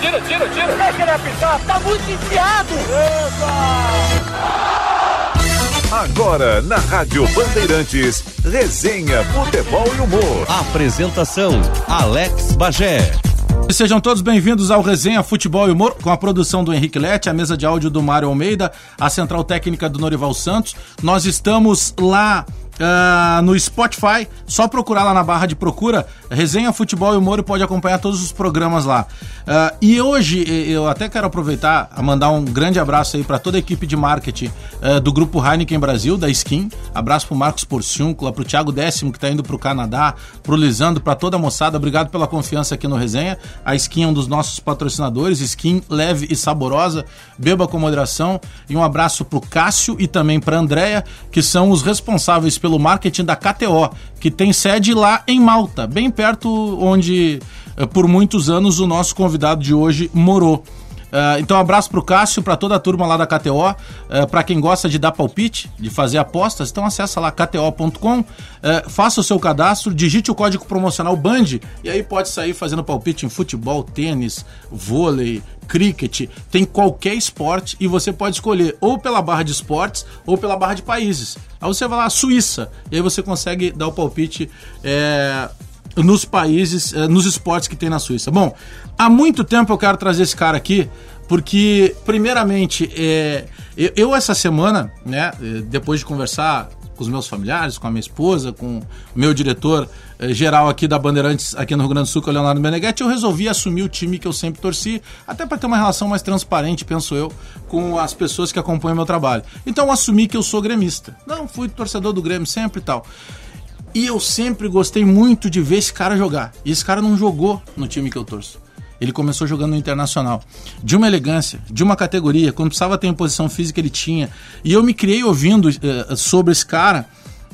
tira, tira, tira. Deixa ele apitar, tá muito enfiado. Agora, na Rádio Bandeirantes, resenha, futebol e humor. Apresentação, Alex Bagé. Sejam todos bem-vindos ao Resenha Futebol e Humor, com a produção do Henrique Lete, a mesa de áudio do Mário Almeida, a central técnica do Norival Santos. Nós estamos lá Uh, no Spotify, só procurar lá na barra de procura, Resenha Futebol e Humor e pode acompanhar todos os programas lá. Uh, e hoje eu até quero aproveitar a mandar um grande abraço aí para toda a equipe de marketing uh, do grupo Heineken Brasil, da Skin. Abraço pro Marcos Porciúncula, pro Thiago Décimo que tá indo pro Canadá, pro Lisandro, para toda a moçada. Obrigado pela confiança aqui no Resenha. A Skin é um dos nossos patrocinadores, Skin leve e saborosa, beba com moderação. E um abraço pro Cássio e também pra Andréia, que são os responsáveis pelo pelo marketing da KTO, que tem sede lá em Malta, bem perto onde eh, por muitos anos o nosso convidado de hoje morou. Uh, então, um abraço pro Cássio, para toda a turma lá da KTO. Uh, eh, para quem gosta de dar palpite, de fazer apostas, então acessa lá kto.com, uh, faça o seu cadastro, digite o código promocional BAND e aí pode sair fazendo palpite em futebol, tênis, vôlei, cricket, tem qualquer esporte e você pode escolher ou pela barra de esportes ou pela barra de países. Aí você vai lá, Suíça, e aí você consegue dar o palpite é, nos países, é, nos esportes que tem na Suíça. Bom, há muito tempo eu quero trazer esse cara aqui, porque, primeiramente, é, eu, eu essa semana, né, depois de conversar com os meus familiares, com a minha esposa, com o meu diretor geral aqui da Bandeirantes, aqui no Rio Grande do Sul, que é o Leonardo Meneghetti, eu resolvi assumir o time que eu sempre torci, até para ter uma relação mais transparente, penso eu, com as pessoas que acompanham meu trabalho. Então assumi que eu sou gremista. Não, fui torcedor do Grêmio sempre e tal. E eu sempre gostei muito de ver esse cara jogar. E esse cara não jogou no time que eu torço. Ele começou jogando no Internacional. De uma elegância, de uma categoria, quando precisava ter imposição física, ele tinha. E eu me criei ouvindo uh, sobre esse cara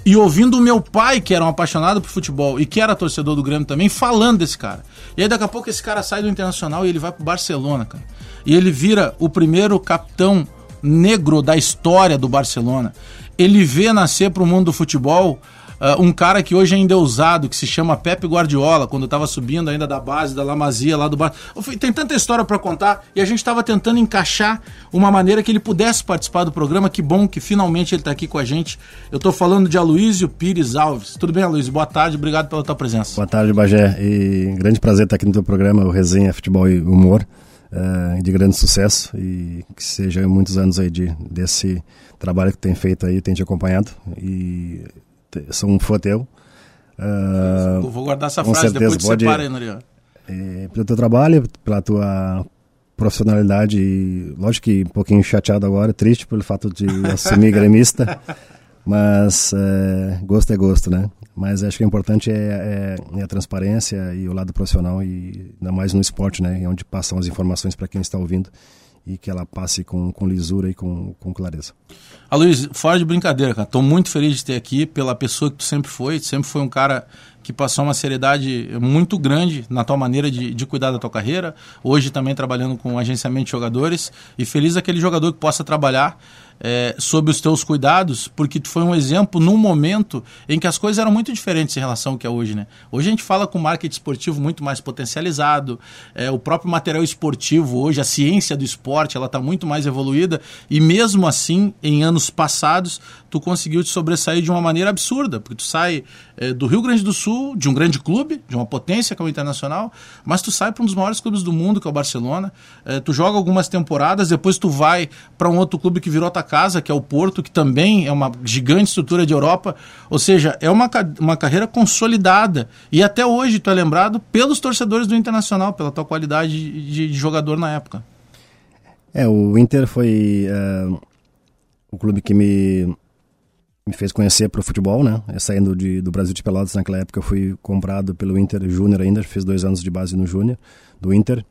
e ouvindo o meu pai, que era um apaixonado por futebol e que era torcedor do Grêmio também, falando desse cara. E aí daqui a pouco esse cara sai do Internacional e ele vai pro Barcelona, cara. E ele vira o primeiro capitão negro da história do Barcelona. Ele vê nascer pro mundo do futebol Uh, um cara que hoje ainda é usado, que se chama Pepe Guardiola, quando estava subindo ainda da base, da Lamazia, lá do bar. Tem tanta história para contar e a gente estava tentando encaixar uma maneira que ele pudesse participar do programa. Que bom que finalmente ele está aqui com a gente. Eu estou falando de Aloysio Pires Alves. Tudo bem, Aloysio? Boa tarde, obrigado pela tua presença. Boa tarde, Bagé. E grande prazer estar aqui no teu programa, o Resenha Futebol e Humor. Uh, de grande sucesso e que seja muitos anos aí de, desse trabalho que tem feito aí, tem te acompanhado e sou um fã teu. Uh, vou guardar essa frase, depois pode, separa aí, Noriel. É, pelo teu trabalho, pela tua profissionalidade e lógico que um pouquinho chateado agora, triste pelo fato de assumir gremista, mas é, gosto é gosto, né? Mas acho que o importante é, é, é, a transparência e o lado profissional e ainda mais no esporte, né? É onde passam as informações para quem está ouvindo e que ela passe com, com lisura e com, com clareza. Luiz, fora de brincadeira, cara, tô muito feliz de ter aqui pela pessoa que tu sempre foi, sempre foi um cara que passou uma seriedade muito grande na tua maneira de, de cuidar da tua carreira, hoje também trabalhando com agenciamento de jogadores, e feliz aquele jogador que possa trabalhar é, sob os teus cuidados, porque tu foi um exemplo num momento em que as coisas eram muito diferentes em relação ao que é hoje, né? Hoje a gente fala com marketing esportivo muito mais potencializado, é, o próprio material esportivo hoje, a ciência do esporte, ela está muito mais evoluída e mesmo assim, em anos passados, tu conseguiu te sobressair de uma maneira absurda, porque tu sai é, do Rio Grande do Sul, de um grande clube, de uma potência que é o Internacional, mas tu sai para um dos maiores clubes do mundo, que é o Barcelona, é, tu joga algumas temporadas, depois tu vai para um outro clube que virou casa, que é o Porto, que também é uma gigante estrutura de Europa. Ou seja, é uma, uma carreira consolidada. E até hoje tu é lembrado pelos torcedores do Internacional, pela tua qualidade de, de jogador na época. É, o Inter foi uh, o clube que me, me fez conhecer para o futebol, né? Eu, saindo de, do Brasil de Pelotas naquela época, eu fui comprado pelo Inter Júnior ainda, fiz dois anos de base no Júnior, do Inter.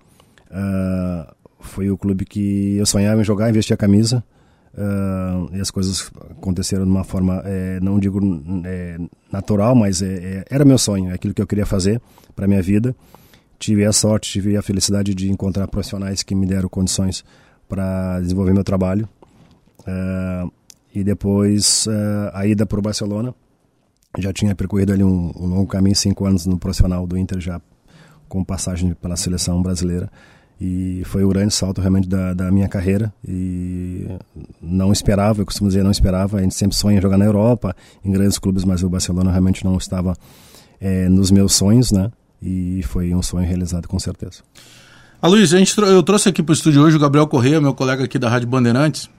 Uh, foi o clube que eu sonhava em jogar, investir a camisa. Uh, e as coisas aconteceram de uma forma, é, não digo é, natural, mas é, era meu sonho, é aquilo que eu queria fazer para minha vida. Tive a sorte, tive a felicidade de encontrar profissionais que me deram condições para desenvolver meu trabalho. Uh, e depois uh, a ida para o Barcelona. Já tinha percorrido ali um, um longo caminho, cinco anos no profissional do Inter, já com passagem pela seleção brasileira e foi o grande salto realmente da, da minha carreira e não esperava, eu costumo dizer não esperava, a gente sempre sonha jogar na Europa, em grandes clubes, mas o Barcelona realmente não estava é, nos meus sonhos, né? E foi um sonho realizado com certeza. A Luiz, a gente, eu trouxe aqui para o estúdio hoje o Gabriel Correia, meu colega aqui da Rádio Bandeirantes,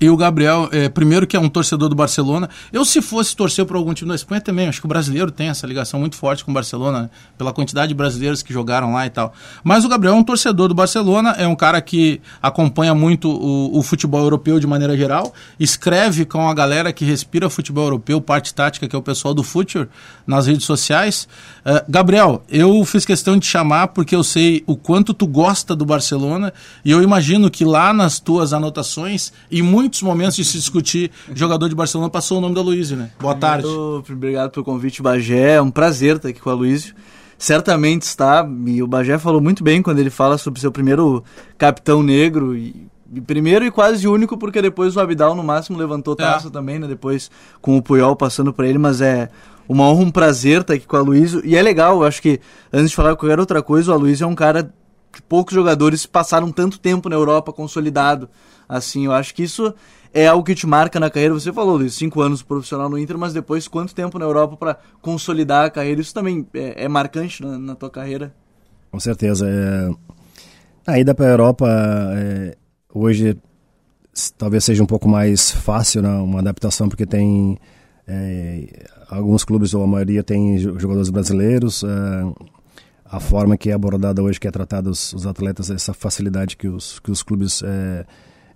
e o Gabriel, é, primeiro que é um torcedor do Barcelona. Eu, se fosse torcer para algum time da Espanha também, acho que o brasileiro tem essa ligação muito forte com o Barcelona, né? pela quantidade de brasileiros que jogaram lá e tal. Mas o Gabriel é um torcedor do Barcelona, é um cara que acompanha muito o, o futebol europeu de maneira geral, escreve com a galera que respira futebol europeu, parte tática, que é o pessoal do Future, nas redes sociais. Uh, Gabriel, eu fiz questão de chamar porque eu sei o quanto tu gosta do Barcelona e eu imagino que lá nas tuas anotações e muito muitos momentos de se discutir jogador de Barcelona, passou o nome da Luísio, né? Boa tarde. Muito obrigado pelo convite, Bagé. É um prazer estar aqui com a Luísio. Certamente está, e o Bagé falou muito bem quando ele fala sobre seu primeiro capitão negro. E, e primeiro e quase único, porque depois o Abidal no máximo levantou é. taça é. também, né? Depois com o Puyol passando para ele, mas é uma honra, um prazer estar aqui com a Luísio. E é legal, eu acho que antes de falar qualquer outra coisa, o Aloysio é um cara que poucos jogadores passaram tanto tempo na Europa consolidado assim. Eu acho que isso é algo que te marca na carreira. Você falou de cinco anos profissional no Inter, mas depois quanto tempo na Europa para consolidar a carreira? Isso também é, é marcante na, na, tua carreira? Com certeza. É... A ida para a Europa é... hoje talvez seja um pouco mais fácil, né? uma adaptação, porque tem é... alguns clubes, ou a maioria, tem jogadores brasileiros. É, a forma que é abordada hoje, que é tratado os, os atletas, essa facilidade que os, que os clubes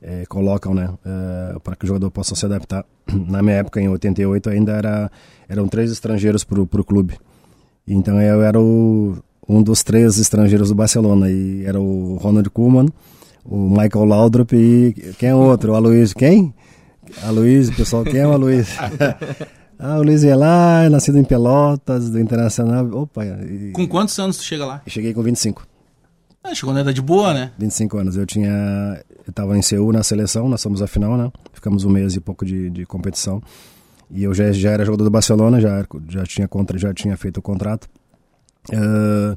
é, é, colocam, né, é, para que o jogador possa se adaptar. Na minha época, em 88, ainda era, eram três estrangeiros para o clube. Então eu era o, um dos três estrangeiros do Barcelona e era o Ronald Koeman, o Michael Laudrup e quem é o outro? O Aloysio, quem? Aloysio, pessoal, quem é o Aloysio? ah, o Luiz ia lá, nascido em Pelotas, do Internacional. Opa! E... Com quantos anos tu chega lá? Eu cheguei com 25. Ah, chegou na idade de boa, né? 25 anos. Eu tinha estava em Seul na seleção, nós fomos à final, né? Ficamos um mês e pouco de, de competição. E eu já, já era jogador do Barcelona, já, já, tinha, contra, já tinha feito o contrato. Uh,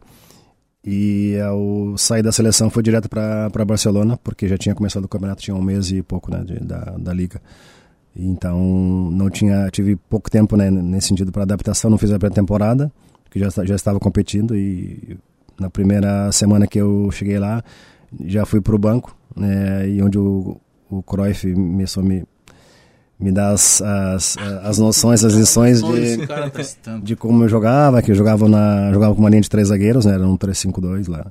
e ao sair da seleção foi direto para Barcelona, porque já tinha começado o campeonato, tinha um mês e pouco né, de, da, da liga. Então não tinha, tive pouco tempo né, nesse sentido para adaptação, não fiz a pré-temporada, que já, já estava competindo e na primeira semana que eu cheguei lá já fui para o banco né, e onde o, o Cruyff começou a me, me dar as, as, as noções, as lições de, tá de como eu jogava, que eu jogava, na, jogava com uma linha de três zagueiros, né, era um 3-5-2 lá.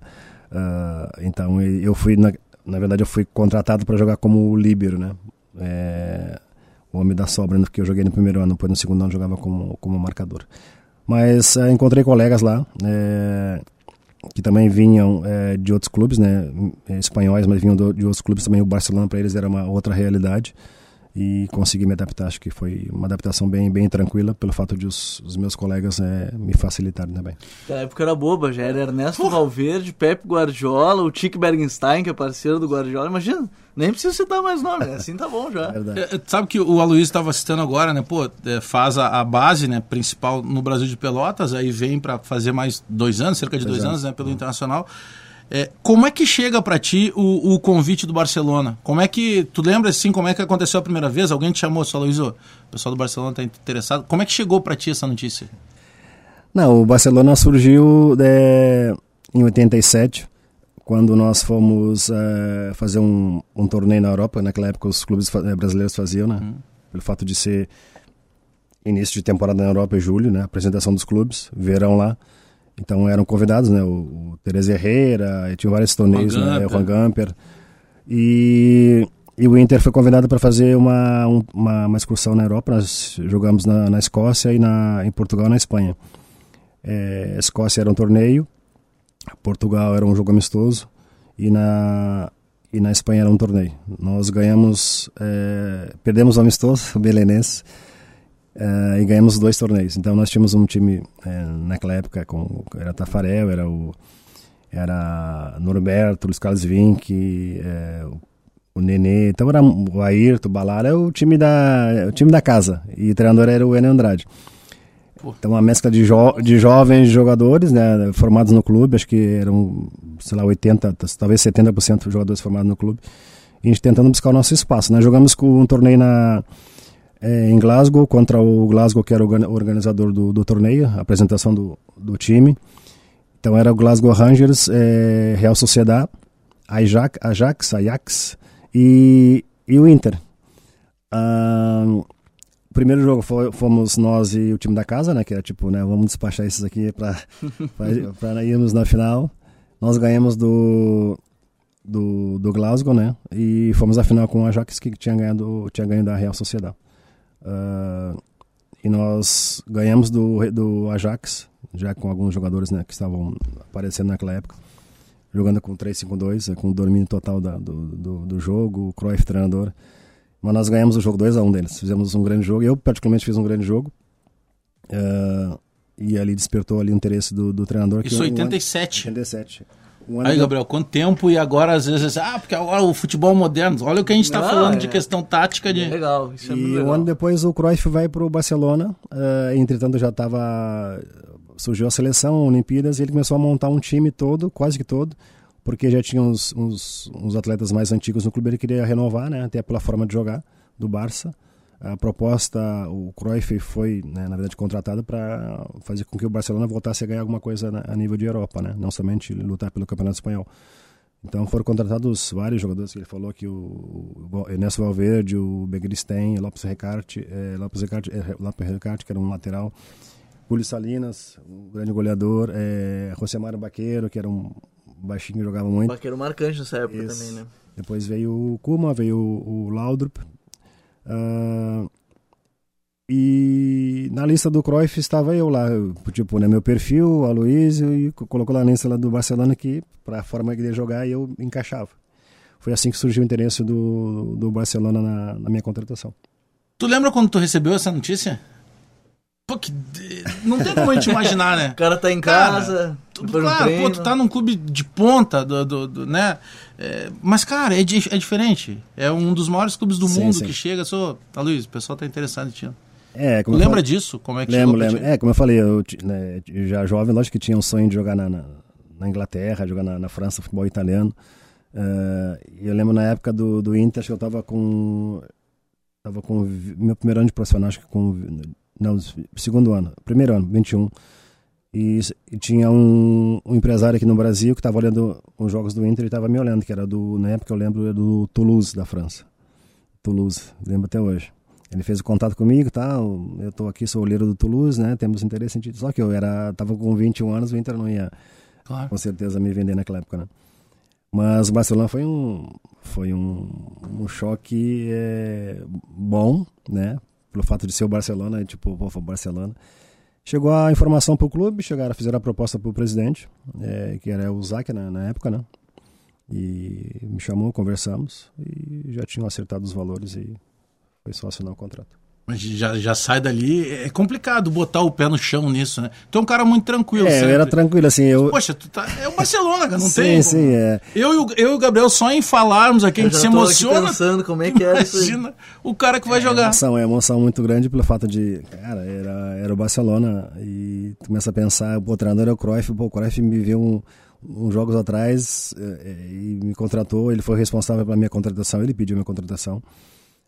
Uh, então eu fui, na, na verdade eu fui contratado para jogar como líbero, né, é, o homem da sobra, porque eu joguei no primeiro ano, depois no segundo ano jogava como, como marcador. Mas uh, encontrei colegas lá, é, que também vinham é, de outros clubes, né, espanhóis, mas vinham do, de outros clubes também. O Barcelona para eles era uma outra realidade e consegui me adaptar. Acho que foi uma adaptação bem, bem tranquila, pelo fato de os, os meus colegas é, me facilitarem também. Na época era boba, já era Ernesto Valverde, Pepe Guardiola, o Tique Bergenstein, que é parceiro do Guardiola. Imagina, nem precisa citar mais nome, né? assim tá bom já. É, é, sabe que o Aloysio estava citando agora, né? Pô, é, faz a, a, base né, principal no Brasil de Pelotas, aí vem para fazer mais dois anos, cerca de dois, dois anos, anos né, pelo uhum. Internacional. É, como é que chega para ti o, o, convite do Barcelona? Como é que tu lembra assim como é que aconteceu a primeira vez? Alguém te chamou, falou isso? O pessoal do Barcelona está interessado. Como é que chegou para ti essa notícia? Não, o Barcelona surgiu é, em 87, quando nós fomos é, fazer um, um, torneio na Europa. Naquela época os clubes é, brasileiros faziam, né? Uhum. Pelo fato de ser início de temporada na Europa, é julho, né? Apresentação dos clubes, verão lá. Então eram convidados, né? O, o Teresa Herrera, tinha vários torneios, né? O Juan Gamper. E, e o Inter foi convidado para fazer uma, um, uma, uma, excursão na Europa. Nós jogamos na, na Escócia e na, em Portugal na Espanha. É, Escócia era um torneio, Portugal era um jogo amistoso e na, e na Espanha era um torneio. Nós ganhamos, é, perdemos o amistoso, o Belenense, Uh, e ganhamos dois torneios. Então nós tínhamos um time uh, naquela época com era Tafarel, era o era Norberto, Luiz Carlos Vink, uh, o Nenê, então era o Ayrton, o Balara, é o time da o time da casa e o treinador era o Enem Andrade. pô. Então, uma mescla de, jo de jovens jogadores, né, formados no clube, acho que eram, sei lá, 80, talvez 70% de jogadores formados no clube. E a gente tentando buscar o nosso espaço. Né? jogamos com um torneio na, é, em Glasgow, contra o Glasgow, que era o organizador do, do torneio, a apresentação do, do time. Então, era o Glasgow Rangers, é, Real Sociedade, Ajax, Ajax, Ajax e, e o Inter. Uh, o primeiro jogo foi, fomos nós e o time da casa, né? Que era tipo, né? Vamos despachar esses aqui para irmos na final. Nós ganhamos do, do, do, Glasgow, né? E fomos à final com o Ajax, que tinha ganhado, tinha ganho da Real Sociedade. Uh, e nós ganhamos do, do Ajax, já com alguns jogadores né, que estavam aparecendo naquela época jogando com 3-5-2, é, com o domínio total da, do, do, do, jogo, o Cruyff treinador. Mas nós ganhamos o jogo 2 a 1 um deles. Fizemos um grande jogo. Eu, particularmente, fiz um grande jogo. Uh, e ali despertou ali o interesse do, do treinador. Isso, 87. 87. Um Aí, Gabriel, quanto tempo e agora às vezes, ah, porque agora o futebol moderno, olha o que a gente está ah, falando é. de questão tática de... É legal, isso é E legal. um ano depois o Cruyff vai para o Barcelona, uh, entretanto já estava surgiu a seleção, Olimpíadas, e ele começou a montar um time todo, quase que todo, porque já tinha uns, uns, uns, atletas mais antigos no clube, ele queria renovar, né, até pela forma de jogar do Barça. A proposta, o Cruyff foi, né, na verdade, contratado para fazer com que o Barcelona voltasse a ganhar alguma coisa a nível de Europa, né, não somente lutar pelo Campeonato Espanhol. Então foram contratados vários jogadores, ele falou que o, o Ernesto Valverde, o Begristen, Lopes Recarte, eh, Lopes Recarte, eh, Lopes Recarte, que era um lateral, Julio Salinas, um grande goleador, é, Mário Baqueiro, que era um baixinho que jogava muito. Baqueiro marcante nessa época Esse. também, né? Depois veio o Kuma, veio o, o Laudrup. Uh, e na lista do Cruyff estava eu lá, tipo, né, meu perfil, a Aloysio, e colocou lá na lista lá do Barcelona que, para a forma que ele ia jogar, eu encaixava. Foi assim que surgiu o interesse do, do Barcelona na, na minha contratação. Tu lembra quando tu recebeu essa notícia? Pô, que... Não tem como a gente imaginar, né? O cara tá em casa. Cara, claro, pô, tu tá num clube de ponta, do, do, do né? É, mas, cara, é, di é diferente. É um dos maiores clubes do sim, mundo sim. que chega. Sou, tá, Luiz, o pessoal tá interessado em ti. É, como lembra disso? Como é que lembro, lembro. É, como eu falei, eu né, já jovem, lógico que tinha um sonho de jogar na, na, na Inglaterra, jogar na, na, França, futebol italiano. Uh, eu lembro na época do, do Inter, acho que eu tava com. Tava com meu primeiro ano de profissional, acho que com não, segundo ano, primeiro ano, 21. E, e tinha um, um, empresário aqui no Brasil que estava olhando os jogos do Inter e estava me olhando, que era do, na época eu lembro, do Toulouse, da França. Toulouse, lembro até hoje. Ele fez o contato comigo, tá? Eu estou aqui, sou olheiro do Toulouse, né? Temos interesse em Só que eu era, tava com 21 anos, o Inter não ia, claro. com certeza, me vender naquela época, né? Mas o Barcelona foi um, foi um, um choque é, bom, né? pelo fato de ser o Barcelona, tipo, pô, o Barcelona. Chegou a informação para o clube, chegaram, fizeram a proposta para o presidente, é, que era o Zac na, na, época, né? E me chamou, conversamos e já tinham acertado os valores e foi só assinar o contrato. Mas já, já sai dali. É complicado botar o pé no chão nisso, né? Tu é um cara muito tranquilo. É, sempre. eu era tranquilo, assim. Eu... Poxa, tu tá... é o Barcelona, cara, não sim, tem. Sim, sim, é. Eu, eu, eu e o Gabriel, só em falarmos aqui, a gente se emociona. pensando como é que é isso. Imagina o cara que vai é, jogar. Emoção, é emoção muito grande pelo fato de. Cara, era, era o Barcelona. E tu começa a pensar, o treinador é o Cruyff, pô, o Cruyff me viu um uns jogos atrás é, e me contratou, ele foi responsável pela minha contratação, ele pediu minha contratação.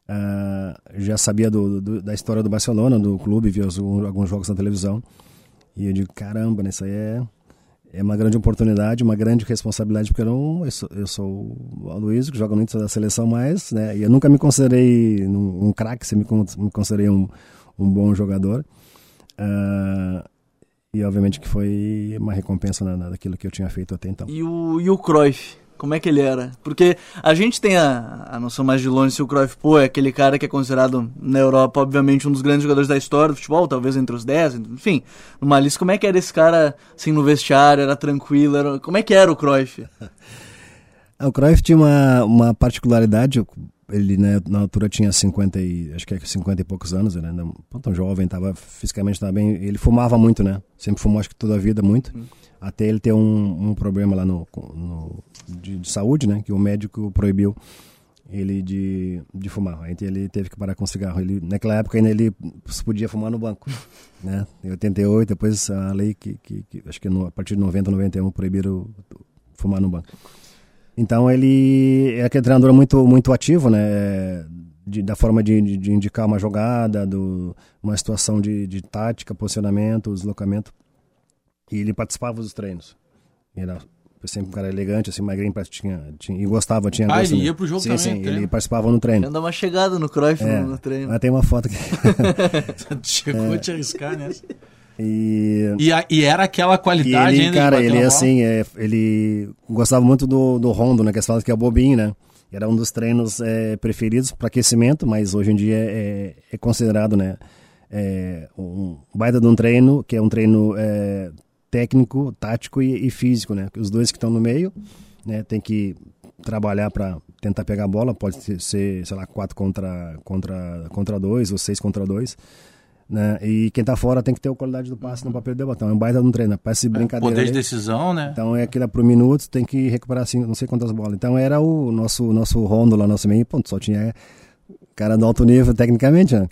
Uh, já sabia do, do, da história do Barcelona, do clube, via alguns jogos na televisão. E eu digo, caramba, né, isso aí é, é uma grande oportunidade, uma grande responsabilidade, porque eu, não, eu, sou, eu sou o Aloysio, que joga muito da seleção, mas né, eu nunca me considerei um, um craque, sempre me considerei um, um bom jogador. Uh, e obviamente que foi uma recompensa na, daquilo que eu tinha feito até então. E o, e o Cruyff? Como é que ele era? Porque a gente tem a, a noção mais de longe se o Cruyff, pô, é aquele cara que é considerado na Europa, obviamente, um dos grandes jogadores da história do futebol, talvez entre os 10, enfim, numa lista. Como é que era esse cara, assim, no vestiário, era tranquilo? Era... Como é que era o Cruyff? o Cruyff tinha uma, uma particularidade, ele né, na altura tinha 50 e, acho que é 50 e poucos anos, né, tão jovem, tava, fisicamente estava bem, ele fumava muito, né, sempre fumou acho que toda a vida muito. Hum até ele ter um, um problema lá no, no de, de, saúde, né, que o médico proibiu. ele de, de fumar. Aí ele teve que parar com o cigarro. Ele, naquela época ainda ele podia fumar no banco. Né? Em 88, depois a lei que, que, que acho que no, a partir de 90, 91 proibiram fumar no banco. Então ele é aquele treinador muito, muito ativo, né? De, da forma de, de, de, indicar uma jogada, do, uma situação de, de tática, posicionamento, deslocamento. E ele participava dos treinos. Era sempre um cara elegante, assim, magrinho, tinha, tinha, e gostava, tinha Ah, ele né? ia pro jogo sim, também, Sim, treino. ele participava no treino. Anda uma chegada no Cruyff É, no, no treino. mas tem uma foto que... Chegou É. a te arriscar nessa. e... E, a- e era aquela E qualidade ele, ainda de cara, ele bola. assim, é, ele gostava muito do, do Rondo, né? Que eles falam que é o bobinho, né? Era um dos treinos é, preferidos para aquecimento, mas hoje em dia é, é considerado, né? É, um baita de um treino, que é um treino é, técnico, tático e, e físico, né? Os dois que estão no meio, né? Tem que trabalhar para tentar pegar a bola, pode ser, sei lá, 4 contra, contra, contra 2 ou 6 contra 2. Né? E quem tá fora tem que ter a qualidade do passe, não para perder o botão. É um baita de um treino, parece brincadeira. Poder de decisão, né? Então é aquilo por minuto, tem que recuperar assim, não sei quantas bolas. Então era o nosso nosso rondo lá, nosso meio, ponto, só tinha cara do alto nível tecnicamente, né?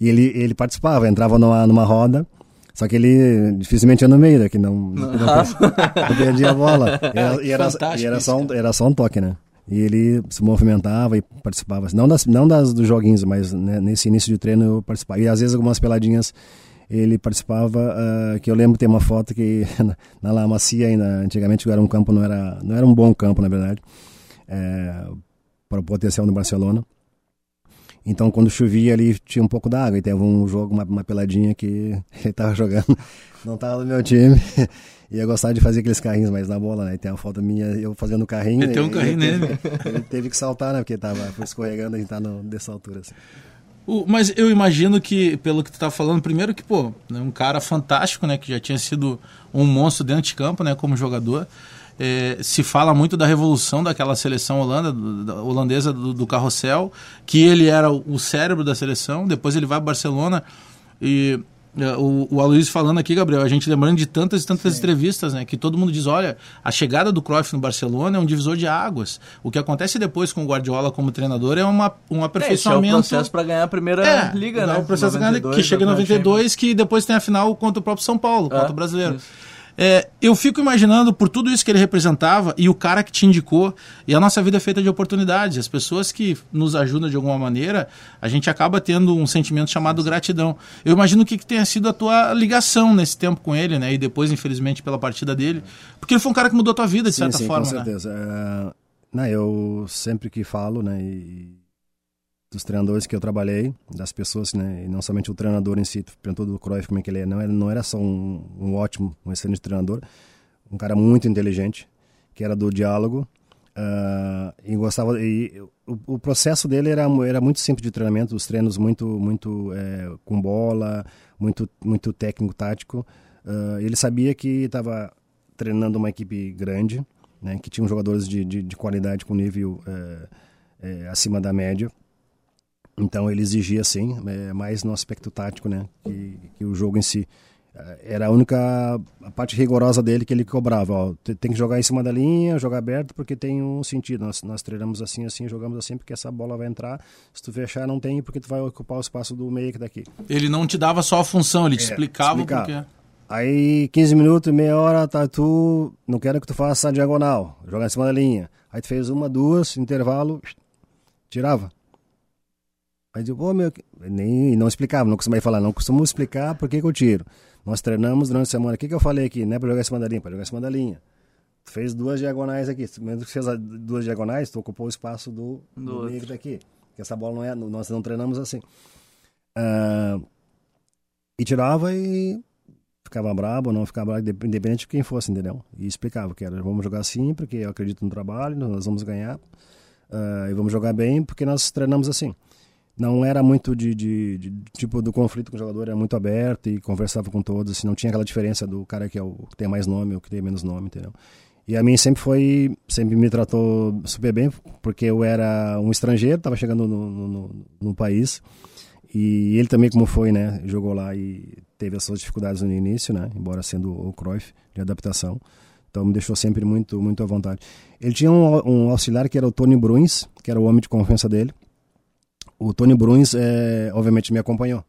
E ele, ele participava, entrava numa, numa roda, só que ele dificilmente ia no meio, né? Que não, não, não perdia a bola. E era, e era, e era, só um, era só um toque, né? E ele se movimentava e participava. Não, das, não das, dos joguinhos, mas né, nesse início de treino eu participava. E às vezes algumas peladinhas ele participava, ah, que eu lembro tem uma foto que na, na La Macia ainda, antigamente era um campo, não era, não era um bom campo, na verdade, é, para o potencial do Barcelona. Então, quando chovia ali, tinha um pouco d'água. E teve um jogo, uma, uma peladinha que ele tava jogando, não tava no meu time. E eu gostava de fazer aqueles carrinhos, mas na bola, né? E tem uma foto minha, eu fazendo o carrinho. Meteu um e- carrinho ele, nele. Ele teve que saltar, né? Porque tava escorregando, a gente tá no, dessa altura, assim. O- mas eu imagino que, pelo que tu tá falando, primeiro que, pô, né, um cara fantástico, né? Que já tinha sido um monstro dentro de campo, né? Como jogador. É, se fala muito da revolução daquela seleção holanda, do- da- holandesa do, do carrossel, que ele era o, o cérebro da seleção. Depois ele vai para Barcelona e é, o, o Aloysio falando aqui, Gabriel, a gente lembrando de tantas e tantas entrevistas, né? Que todo mundo diz, olha, a chegada do Cruyff no Barcelona é um divisor de águas. O que acontece depois com o Guardiola como treinador é uma, um É, esse é o aperfeiçoamento. processo para ganhar a primeira É, liga, dá né? O processo 92, que chega em da 92, que depois tem a final contra o próprio São Paulo, É, contra o brasileiro. isso. É, eu fico imaginando por tudo isso que ele representava e o cara que te indicou, e a nossa vida é feita de oportunidades. As pessoas que nos ajudam de alguma maneira, a gente acaba tendo um sentimento chamado gratidão. Eu imagino que, que tenha sido a tua ligação nesse tempo com ele, né? E depois, infelizmente, pela partida dele. Porque ele foi um cara que mudou a tua vida, de Sim, certa sim, forma. com né? certeza. É, não, eu sempre que falo, né, e dos treinadores que eu trabalhei, das pessoas, né, e não somente o treinador em si, perguntou do Cruyff como é que ele é, não era, não era só um, um ótimo, um excelente treinador, um cara muito inteligente, que era do diálogo, ah, e gostava, e o, o processo dele era, era muito simples de treinamento, os treinos muito, muito é, com bola, muito, muito técnico, tático, Ah, ele sabia que estava treinando uma equipe grande, né, que tinha jogadores de, de, de qualidade com nível é, é, acima da média. Então ele exigia sim, é, mais no aspecto tático, né, que, que o jogo em si. Eh, Era a única a parte rigorosa dele que ele cobrava. Ó, te- tem que jogar em cima da linha, jogar aberto, porque tem um sentido. Nós, nós treinamos assim, assim, jogamos assim, porque essa bola vai entrar. Se tu fechar, não tem, porque tu vai ocupar o espaço do meio que daqui. Ele não te dava só a função, ele te explicava, É, explicava. o porquê. Aí, 15 minutos, meia hora, tá tu. Não quero que tu faça a diagonal, jogar em cima da linha. Aí tu fez uma, duas, intervalo, tirava. Aí eu, pô, meu. que-" Nem, não explicava, não costumava falar, não costumo explicar por que, que eu tiro. Nós treinamos durante a semana. O que, que eu falei aqui? Não é pra jogar cima da linha, é pra jogar em cima da linha. Tu fez duas diagonais aqui. Mesmo que fez as duas diagonais, tu ocupou o espaço do, Do do, outro. meio que tá aqui. Porque essa bola não é. Nós não treinamos assim. Ah, e tirava e ficava brabo ou não ficava brabo, indep- independente de quem fosse, entendeu? E explicava que era, vamos jogar assim porque eu acredito no trabalho, nós vamos ganhar ah, e vamos jogar bem porque nós treinamos assim. Não era muito de, de- de- tipo do conflito com o jogador, era muito aberto e conversava com todos, assim, não tinha aquela diferença do cara que é o que tem mais nome ou que tem menos nome, entendeu? E a mim sempre foi, sempre me tratou super bem, porque eu era um estrangeiro, estava chegando no, no, no- país, e ele também, como foi, né, jogou lá e teve as suas dificuldades no início, né, embora sendo o Cruyff de adaptação, Então me deixou sempre muito, muito à vontade. Ele tinha um, um auxiliar que era o Tony Bruins, que era o homem de confiança dele. O Tony Bruins, é, obviamente, me acompanhou.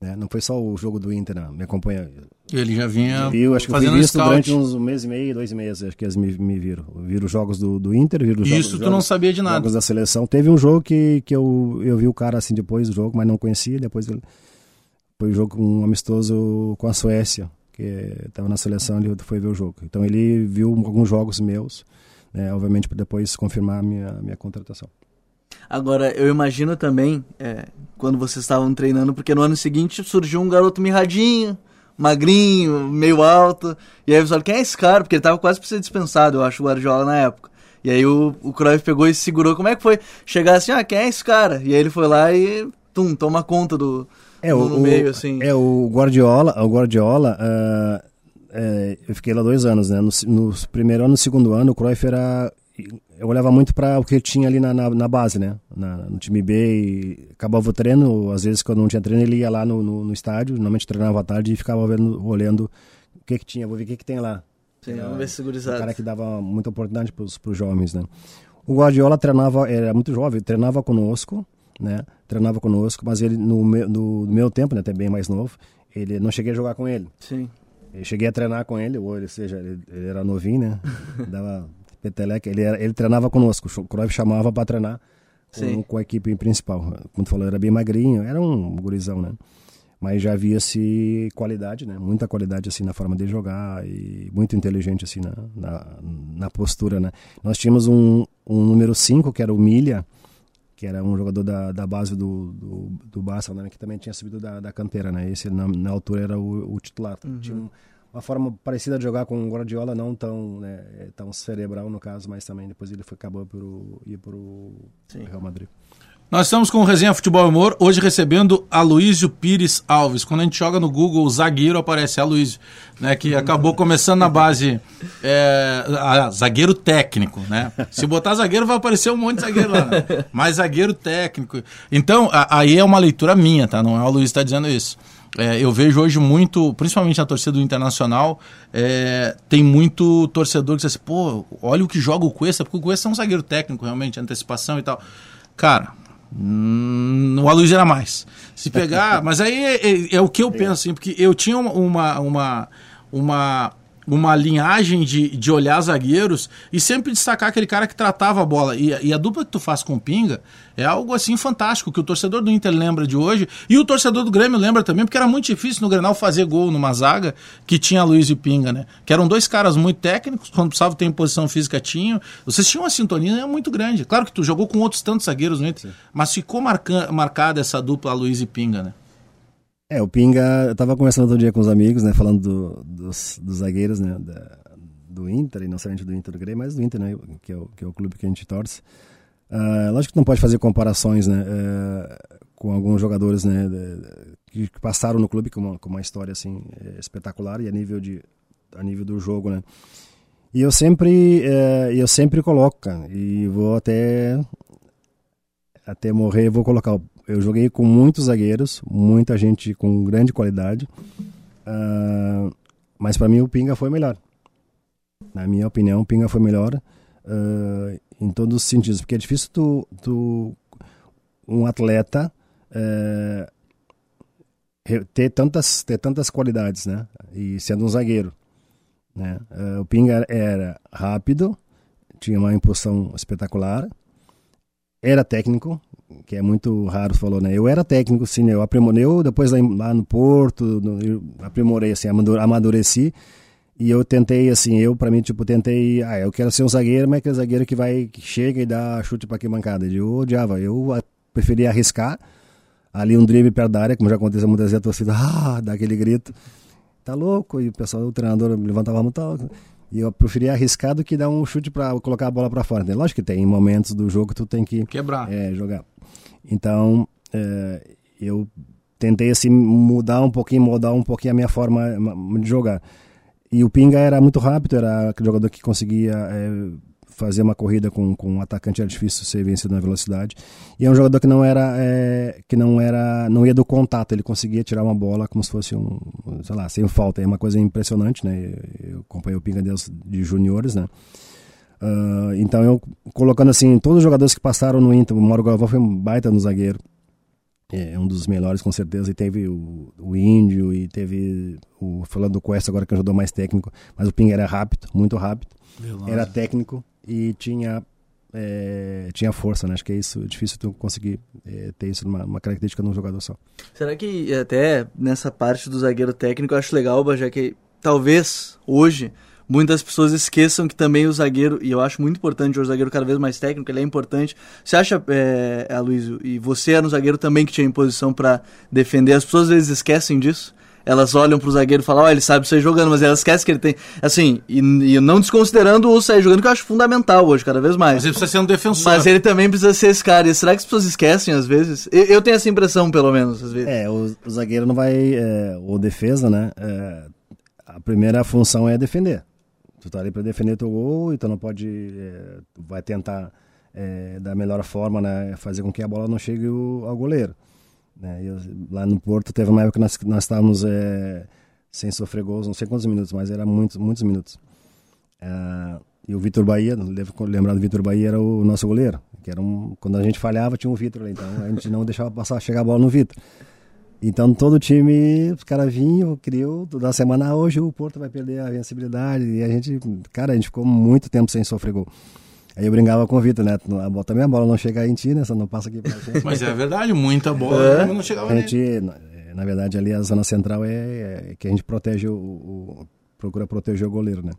Né? Não foi só o jogo do Inter, não. me acompanha. Ele já vinha Viu, acho que eu fazendo fui visto durante uns um mês e meio, dois meses, acho que eles me, me viram. Viram os jogos do, do Inter, viram os jogos, Isso tu jogos, não sabia de nada. jogos da seleção. Teve um jogo que, que eu, eu vi o cara assim depois do jogo, mas não conhecia. Depois ele, foi um jogo um amistoso com a Suécia, que estava na seleção, ele foi ver o jogo. Então ele viu alguns jogos meus, né, obviamente para depois confirmar a minha, minha contratação. Agora, eu imagino também, é, quando vocês estavam treinando, porque no ano seguinte surgiu um garoto mirradinho, magrinho, meio alto, e aí você fala, quem é esse cara? Porque ele tava quase pra ser dispensado, eu acho, o Guardiola na época. E aí o, o Cruyff pegou e se segurou. Como é que foi? Chegar assim, ah, quem é esse cara? E aí ele foi lá e, tum, toma conta do, É, no, o, meio, assim. É, o Guardiola, o Guardiola ah, é, eu fiquei lá dois anos, né? No, no primeiro ano, no segundo ano, o Cruyff era... Eu olhava muito para o que tinha ali na, na, na base, né? Na- no time B e acabava o treino, às vezes quando não tinha treino ele ia lá no, no, no estádio, normalmente treinava à tarde e ficava vendo, olhando o que que tinha, vou ver o que que tem lá. Sim, vamos ver segurizado. cara que dava muita oportunidade para os jovens, né? O Guardiola treinava, era muito jovem, treinava conosco, né? Treinava conosco, mas ele no meu, no meu tempo, né, até bem mais novo, ele não cheguei a jogar com ele. Sim. Eu cheguei a treinar com ele, ou ele seja, ele, ele era novinho, né? Dava peteleca, ele era, ele treinava conosco, o Cruyff chamava para treinar com, com a equipe principal. Como tu falou, era bem magrinho, era um gurizão, né? Mas já havia-se qualidade, né? Muita qualidade, assim, na forma de jogar e muito inteligente, assim, na, na, na postura, né? Nós tínhamos um, um número 5, que era o Milha, que era um jogador da, da base do, do, do Barça, né? Que também tinha subido da, da canteira, né? Esse, na, na altura, era o, o titular. Tinha um- uma forma parecida de jogar com o Guardiola, não tão, né, tão cerebral, no caso, mas também depois ele foi, acabou por o- ir para o Real Madrid. Nós estamos com o Resenha Futebol e Humor, hoje recebendo Aloysio Pires Alves. Quando a gente joga no Google o zagueiro, aparece Aloysio, né, que acabou começando na base é, a- zagueiro técnico, né? Se botar zagueiro vai aparecer um monte de zagueiro lá, né? mas zagueiro técnico. Então, a- aí é uma leitura minha, tá? Não é o Aloysio que está dizendo isso. É, eu vejo hoje muito, principalmente na torcida do Internacional, é, tem muito torcedor que diz assim, pô, olha o que joga o Cuesta, porque o Cuesta é um zagueiro técnico, realmente, antecipação e tal. Cara, hum, o Aloysio era mais. Se pegar, mas aí é, é- é o que eu penso, assim, porque eu tinha uma, uma, uma, uma, linhagem de, de olhar zagueiros e sempre destacar aquele cara que tratava a bola. E, e a dupla que tu faz com o Pinga é algo assim fantástico, que o torcedor do Inter lembra de hoje e o torcedor do Grêmio lembra também, porque era muito difícil no Grenal fazer gol numa zaga que tinha Luiz e Pinga, né? Que eram dois caras muito técnicos, quando precisava ter posição física tinham. Vocês tinham uma sintonia muito grande. Claro que tu jogou com outros tantos zagueiros no Inter, mas ficou marca, marcada essa dupla Luiz e Pinga, né? É, o Pinga, eu tava conversando outro dia com os amigos, né, falando do- dos, dos zagueiros, né, da- do Inter, e não somente do Inter do Grêmio, mas do Inter, né, que é o, que é o clube que a gente torce. Ah, lógico que não pode fazer comparações, né, eh, com alguns jogadores, né, que, passaram no clube com uma, com uma história, assim, eh, espetacular e a nível, de, a nível do jogo, né. E eu sempre, eh, eu sempre coloco, cara, e vou até até morrer vou colocar. o- Eu joguei com muitos zagueiros, muita gente com grande qualidade, ah, mas para mim o Pinga foi melhor. Na minha opinião, o Pinga foi melhor ah, em todos os sentidos, porque é difícil tu, tu um atleta re- ter tantas ter tantas qualidades, né? E sendo um zagueiro, né? Ah, o Pinga era rápido, tinha uma impulsão espetacular, era técnico, que é muito raro, falou, né? Eu era técnico, sim, né? eu aprimorei, eu depois lá, no Porto, no, aprimorei, assim, amadu- amadureci, e eu tentei, assim, eu, pra mim, tipo, tentei, ah, eu quero ser um zagueiro, mas aquele zagueiro que vai, que chega e dá chute pra que bancada. Eu odiava, eu preferia arriscar, ali um drible perto da área, como já aconteceu muitas vezes, a torcida, ah, dá aquele grito, tá louco, e o pessoal, o treinador levantava mão, tá. E eu preferia arriscar do que dar um chute para colocar a bola para fora. Lógico que tem momentos do jogo que tu tem que Quebrar. é, jogar. Então, é, eu tentei assim mudar um pouquinho, mudar um pouquinho a minha forma ma- de jogar. E o Pinga era muito rápido, era aquele jogador que conseguia é, fazer uma corrida com, com um atacante era difícil ser vencido na velocidade. E é um jogador que não era, é, que não era, não ia do contato, ele conseguia tirar uma bola como se fosse um, sei lá, sem falta. É uma coisa impressionante, né? Eu acompanhei o Pinga Deus de juniores, né? Uh, então eu colocando assim todos os jogadores que passaram no Inter, o Mauro Galvão foi um baita no zagueiro, é um dos melhores com certeza. E teve o, o Índio e teve o falando do Cuesta agora que ajudou mais técnico, mas o Pinga era rápido, muito rápido, era técnico e tinha é, tinha força, né? Acho que é isso, é difícil tu conseguir é, ter isso uma, uma característica num jogador só. Será que até nessa parte do zagueiro técnico eu acho legal, já que talvez hoje muitas pessoas esqueçam que também o zagueiro, e eu acho muito importante o zagueiro cada vez mais técnico, ele é importante. Você acha, é, Aloysio, e você era um zagueiro também que tinha imposição para defender, as pessoas às vezes esquecem disso? Elas olham pro zagueiro e falam, ó, oh, ele sabe sair jogando, mas elas esquecem que ele tem. Assim, e, e não desconsiderando o sair jogando, que eu acho fundamental hoje, cada vez mais. Mas ele precisa ser um defensor. Mas ele também precisa ser esse cara. E será que as pessoas esquecem às vezes? Eu, eu tenho essa impressão, pelo menos, às vezes. É, o, o zagueiro não vai. É, ou defesa, né? É, a primeira função é defender. Tu tá ali para defender teu gol, então não pode. É, vai tentar é, da melhor forma, né? Fazer com que a bola não chegue ao goleiro. Né? Eu, lá no Porto teve uma época que nós, nós estávamos é, sem sofrer gols, não sei quantos minutos, mas era muitos, muitos minutos. É, e o Vitor Bahia, lembrar do Vitor Bahia, era o nosso goleiro. Que era um, quando a gente falhava, tinha um Vitor lá, então a gente não deixava passar, chegar a bola no Vitor. Então todo time, os caras vinham, criou, toda semana, ah, hoje o Porto vai perder a vencibilidade. E a gente, cara, a gente ficou muito tempo sem sofrer gol. Aí eu brincava com o Vitor, né? A bola, também a bola não chega em ti, né? Só não passa aqui pra gente. Mas é verdade, muita bola é. não chegava a gente, na, na verdade, ali a zona central é, é que a gente protege o, o, procura proteger o goleiro, né?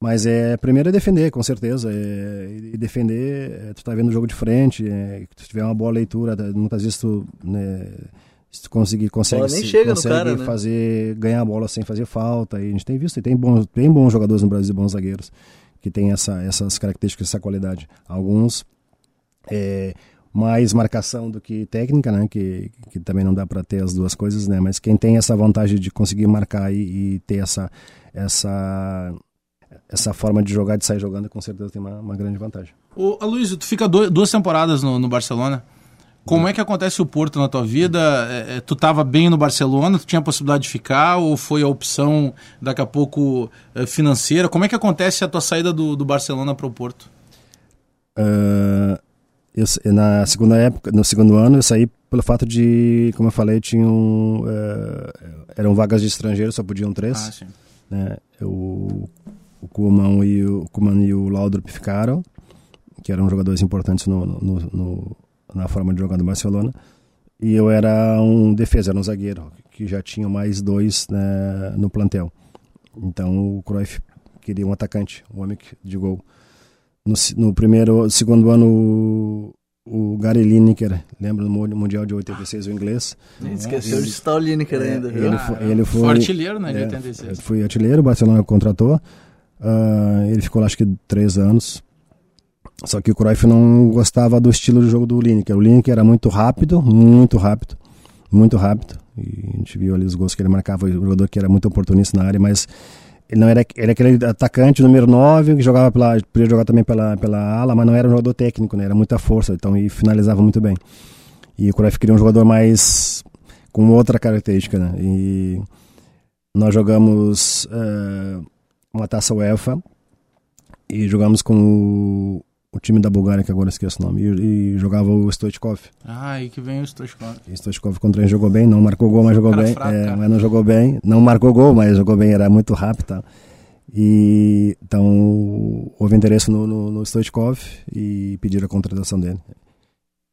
Mas é primeiro é defender, com certeza. É, e defender, é, tu tá vendo o jogo de frente, é, tu tiver uma boa leitura, muitas vezes tu, né, se tu conseguir, consegue, se, consegue cara, né? fazer, ganhar a bola sem fazer falta. E a gente tem visto, e tem bons, tem bons jogadores no Brasil, bons zagueiros que tem essa, essas características, essa qualidade. Alguns é, mais marcação do que técnica, né? Que, que também não dá para ter as duas coisas, né? Mas quem tem essa vantagem de conseguir marcar e, e ter essa essa essa forma de jogar, de sair jogando, com certeza tem uma, uma grande vantagem. Ô, Aloysio, tu fica duas temporadas no, no Barcelona. Como é que acontece o Porto na tua vida? É, é, tu estava bem no Barcelona, tu tinha a possibilidade de ficar ou foi a opção daqui a pouco é, financeira? Como é que acontece a tua saída do, do Barcelona para o Porto? Uh, eu, na segunda época, no segundo ano, eu saí pelo fato de, como eu falei, tinham uh, eram vagas de estrangeiros, só podiam três. Ah. Né? Eu, o Kuman e o Kuman e o Laudrup ficaram, que eram jogadores importantes no, no, no na forma de jogar no Barcelona. E eu era um defesa, era um zagueiro, que já tinha mais dois né, no plantel. Então o Cruyff queria um atacante, um homem de gol. No, no primeiro, segundo ano, o, Gary Lineker, lembra do Mundial de 86, o inglês? Esqueceu de citar o Lineker é, ainda. Ele, foi, ele foi, foi artilheiro, né, de é, 86. Foi artilheiro, o Barcelona contratou. Uh, ele ficou lá acho que três anos. Só que o Cruyff não gostava do estilo de jogo do Lineker. O Lineker era muito rápido, muito rápido, muito rápido. E a gente viu ali os gols que ele marcava, o jogador que era muito oportunista na área, mas ele não era, era aquele atacante número 9 que jogava pela, podia jogar também pela, pela ala, mas não era um jogador técnico, né? Era muita força, então e finalizava muito bem. E o Cruyff queria um jogador mais com outra característica, né? E nós jogamos uh, uma taça UEFA e jogamos com o o time da Bulgária, que agora esqueço o nome, e, e jogava o Stoichkov. Ah, e que vem o Stoichkov. E Stoichkov contra ele jogou bem, não marcou gol, mas jogou bem. Fraco, é, mas não jogou bem, não marcou gol, mas jogou bem, era muito rápido. Tá? E então houve interesse no, no, no Stoichkov e pediram a contratação dele.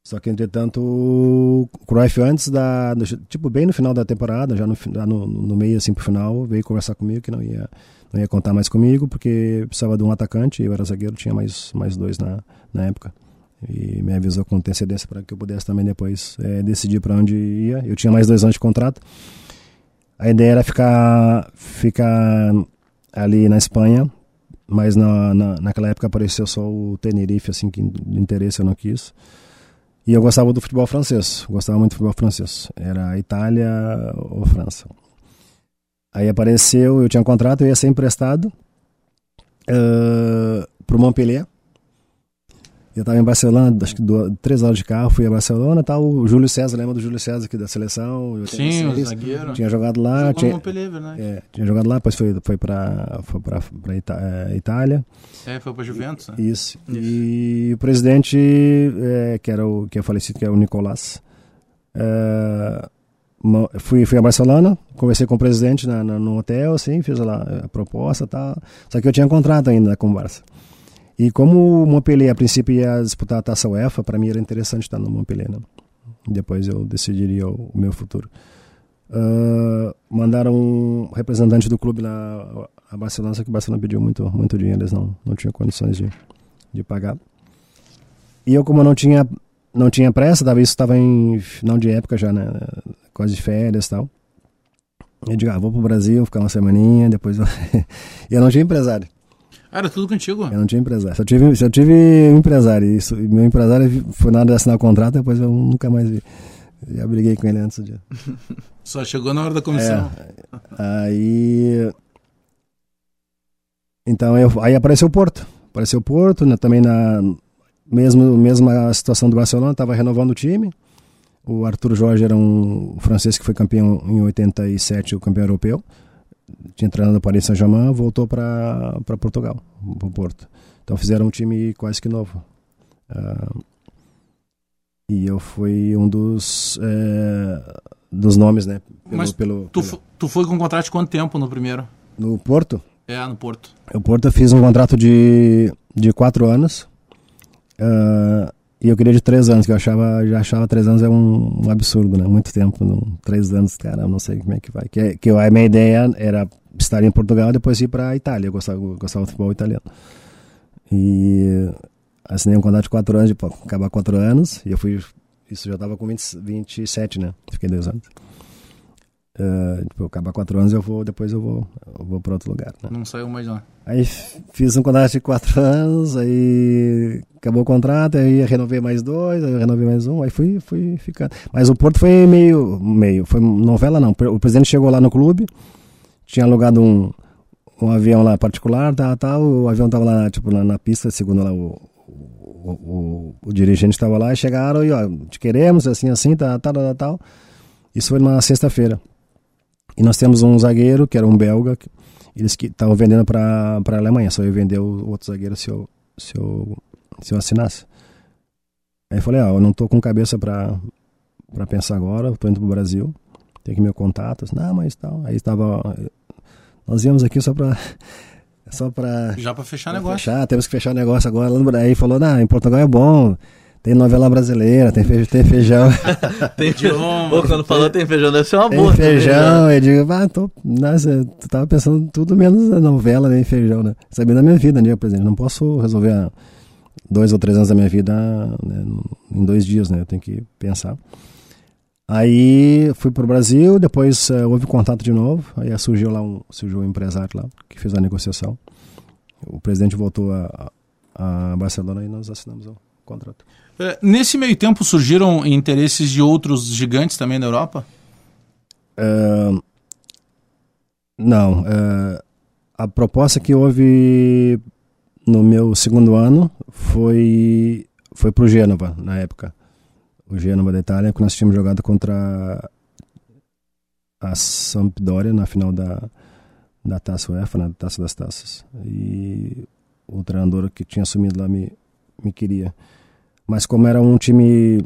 Só que, entretanto, o Cruyff antes da. Tipo, bem no final da temporada, já no, no, no meio assim pro final, veio conversar comigo que não ia não ia contar mais comigo, porque precisava de um atacante, eu era zagueiro, tinha mais, mais dois na, na época. E me avisou com antecedência para que eu pudesse também depois é, decidir para onde ia. Eu tinha mais dois anos de contrato. A ideia era ficar, ficar ali na Espanha, mas na, na, naquela época apareceu só o Tenerife, assim, que de interesse eu não quis. E eu gostava do futebol francês, gostava muito do futebol francês. Era Itália ou França. Aí apareceu, eu tinha um contrato, eu ia ser emprestado uh, pro Montpellier, Eu estava em Barcelona, acho que duas, três horas de carro, fui a Barcelona, tá o Júlio César, lembra do Júlio César aqui da seleção? Sim, o zagueiro. Tinha jogado lá, Jogou tinha, Montpellier, é, tinha jogado lá, depois foi, foi para foi pra, pra Ita- é, Itália. É, foi pra Juventus, né? Isso. E o presidente, é, que era o que é falecido, que é o Nicolás, é, fui, fui a Barcelona, conversei com o presidente na, na- no hotel, assim, fiz lá a proposta tal. Só que eu tinha contrato ainda com o Barça. E como o Montpellier, a princípio, ia disputar a taça UEFA, para mim era interessante estar no Montpellier, né? Depois eu decidiria o, o meu futuro. Ah, mandaram um representante do clube lá a Barcelona, só que o Barcelona pediu muito, muito dinheiro, eles não, não tinham condições de, de pagar. E eu, como não tinha, não tinha pressa, isso estava em final de época já, né? Quase de férias e tal. Eu digo, ah, vou pro Brasil, ficar uma semaninha, depois eu... eu não tinha empresário. Ah, era tudo contigo. Eu não tinha empresário. Eu tive, eu tive um empresário, e isso, e meu empresário foi na hora de assinar o contrato, depois eu nunca mais vi. Já briguei com ele antes do dia. Só chegou na hora da comissão. Aí. Então, eu, aí apareceu o Porto. Apareceu o Porto, né, também na mesmo, mesma situação do Barcelona, estava renovando o time. O Arthur Jorge era um francês que foi campeão em 87, o campeão europeu. Tinha treinado no Paris Saint-Germain, voltou para Portugal, para o Porto. Então fizeram um time quase que novo. Ah, e eu fui um dos, eh, dos nomes, né? Pelo, Mas pelo, Tu, pelo- tu foi com contrato de quanto tempo no primeiro? no Porto? É, no Porto. O Porto eu fiz um contrato de, de quatro anos. Ah, e eu queria de três anos, que eu achava, já achava três anos é um, um absurdo, né? Muito tempo, não, três anos, cara, não sei como é que vai. Que, que a minha ideia era estar em Portugal e depois ir para a Itália. Eu gostava, gostava do futebol italiano. E assinei um contrato de quatro anos, de pô, acabar quatro anos, e eu fui. Isso já estava com 20, 27, né? Fiquei dois anos. Ah, tipo, acabar quatro anos, eu vou, depois eu vou, eu vou para outro lugar, né? Não saiu mais lá. Aí fiz um contrato de quatro anos, aí acabou o contrato, aí renovei mais dois, aí renovei mais um, aí fui, fui ficando. Mas o Porto foi meio, meio, foi novela não. O presidente chegou lá no clube, tinha alugado um, um avião lá particular, tal, tal, o avião tava lá, tipo, na, na pista, segundo lá o, o, o, o dirigente estava lá, e chegaram e, ó, te queremos, assim, assim, tal, tal, tal, tal. Isso foi na sexta-feira. E nós temos um zagueiro, que era um belga, que eles que estavam vendendo para a Alemanha, só eu vender o outro zagueiro se eu, se eu, se eu assinasse. Aí eu falei, ó, eu não tô com cabeça para para pensar agora, tô indo pro Brasil, tem aqui meu contato, assim, não, mas tal. Aí estava, nós íamos aqui só para só para Já pra fechar negócio. fechar, temos que fechar o negócio agora. Aí falou, não, em Portugal é bom, tem novela brasileira, tem, fe- tem feijão. Tem. Pô, quando falou tem feijão, deve ser uma Tem boa. feijão, né? eu digo, ah, tô, nossa, tu tava pensando tudo menos na novela, nem feijão, né? Sabia da minha vida, né, presidente? Não posso resolver dois ou três anos da minha vida né, em dois dias, né? Eu tenho que pensar. Aí fui pro Brasil, depois eh, houve contato de novo, aí surgiu lá um, surgiu um empresário lá que fez a negociação. O presidente voltou a, a Barcelona e nós assinamos o contrato. É, Nesse meio tempo surgiram interesses de outros gigantes também na Europa? Ah, não. ah, a proposta que houve no meu segundo ano foi foi pro Gênova na época. O Gênova da Itália, que nós tínhamos jogado contra a Sampdoria na final da da Taça UEFA, na Taça das Taças. E o treinador que tinha assumido lá me me queria. Mas como era um time